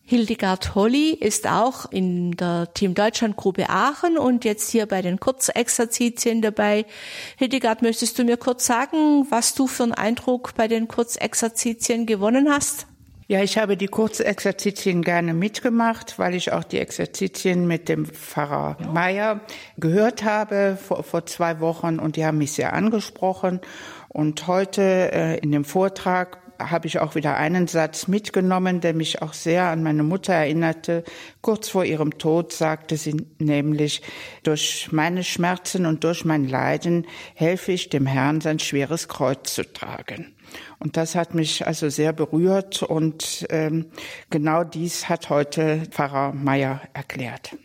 Hildegard Holly ist auch in der Team Deutschland Gruppe Aachen und jetzt hier bei den Kurzexerzitien dabei. Hildegard, möchtest du mir kurz sagen, was du für einen Eindruck bei den Kurzexerzitien gewonnen hast? Ja, ich habe die Kurzexerzitien gerne mitgemacht, weil ich auch die Exerzitien mit dem Pfarrer Meier gehört habe vor, vor zwei Wochen und die haben mich sehr angesprochen. Und heute äh, in dem Vortrag habe ich auch wieder einen Satz mitgenommen, der mich auch sehr an meine Mutter erinnerte. Kurz vor ihrem Tod sagte sie nämlich, durch meine Schmerzen und durch mein Leiden helfe ich dem Herrn, sein schweres Kreuz zu tragen. Und das hat mich also sehr berührt und ähm, genau dies hat heute Pfarrer Meyer erklärt.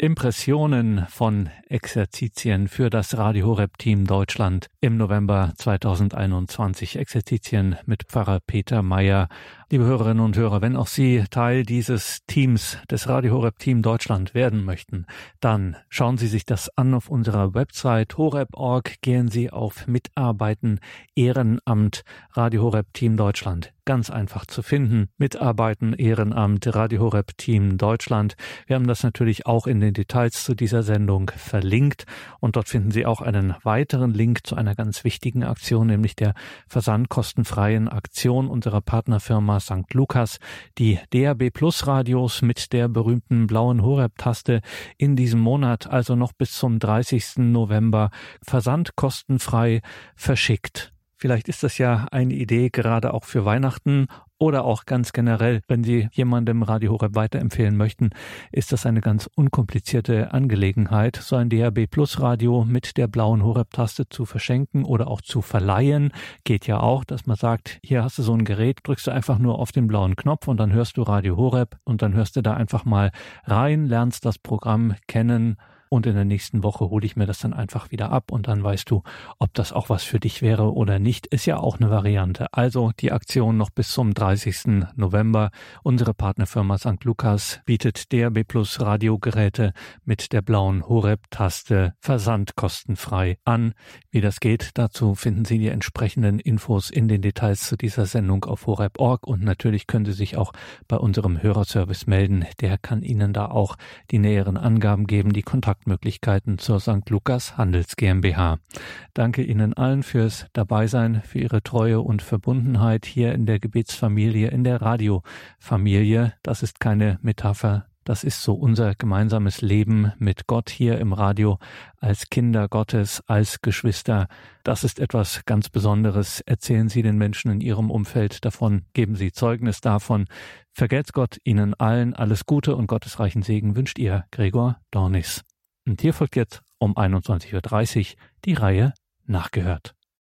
Impressionen von Exerzitien für das Radio Horeb Team Deutschland im November 2021. Exerzitien mit Pfarrer Peter Meyer Liebe Hörerinnen und Hörer, wenn auch Sie Teil dieses Teams des Radio Horeb Team Deutschland werden möchten, dann schauen Sie sich das an auf unserer Website horeb.org. Gehen Sie auf Mitarbeiten Ehrenamt Radio Horeb Team Deutschland. Ganz einfach zu finden. Mitarbeiten Ehrenamt Radio Horeb Team Deutschland. Wir haben das natürlich auch in den Details zu dieser Sendung verlinkt und dort finden Sie auch einen weiteren Link zu einer ganz wichtigen Aktion, nämlich der versandkostenfreien Aktion unserer Partnerfirma St. Lukas die DAB Plus Radios mit der berühmten blauen Horeb-Taste in diesem Monat, also noch bis zum 30. November, versandkostenfrei verschickt. Vielleicht ist das ja eine Idee gerade auch für Weihnachten oder auch ganz generell, wenn Sie jemandem Radio Horeb weiterempfehlen möchten, ist das eine ganz unkomplizierte Angelegenheit, so ein DAB Plus Radio mit der blauen Horeb-Taste zu verschenken oder auch zu verleihen. Geht ja auch, dass man sagt, hier hast du so ein Gerät, drückst du einfach nur auf den blauen Knopf und dann hörst du Radio Horeb und dann hörst du da einfach mal rein, lernst das Programm kennen, und in der nächsten Woche hole ich mir das dann einfach wieder ab und dann weißt du, ob das auch was für dich wäre oder nicht. Ist ja auch eine Variante. Also die Aktion noch bis zum 30. November. Unsere Partnerfirma St. Lukas bietet DRB Plus Radiogeräte mit der blauen Horeb-Taste versandkostenfrei an. Wie das geht, dazu finden Sie die entsprechenden Infos in den Details zu dieser Sendung auf horeb.org und natürlich können Sie sich auch bei unserem Hörerservice melden. Der kann Ihnen da auch die näheren Angaben geben, die Kontaktmöglichkeiten zur St. Lukas Handels GmbH. Danke Ihnen allen fürs Dabeisein, für Ihre Treue und Verbundenheit hier in der Gebetsfamilie, in der Radiofamilie. Das ist keine Metapher, das ist so unser gemeinsames Leben mit Gott hier im Radio als Kinder Gottes, als Geschwister. Das ist etwas ganz Besonderes. Erzählen Sie den Menschen in Ihrem Umfeld davon, geben Sie Zeugnis davon. Vergelt's Gott Ihnen allen alles Gute und gottesreichen Segen wünscht Ihr Gregor Dornis. Und hier folgt jetzt um 21.30 Uhr die Reihe Nachgehört.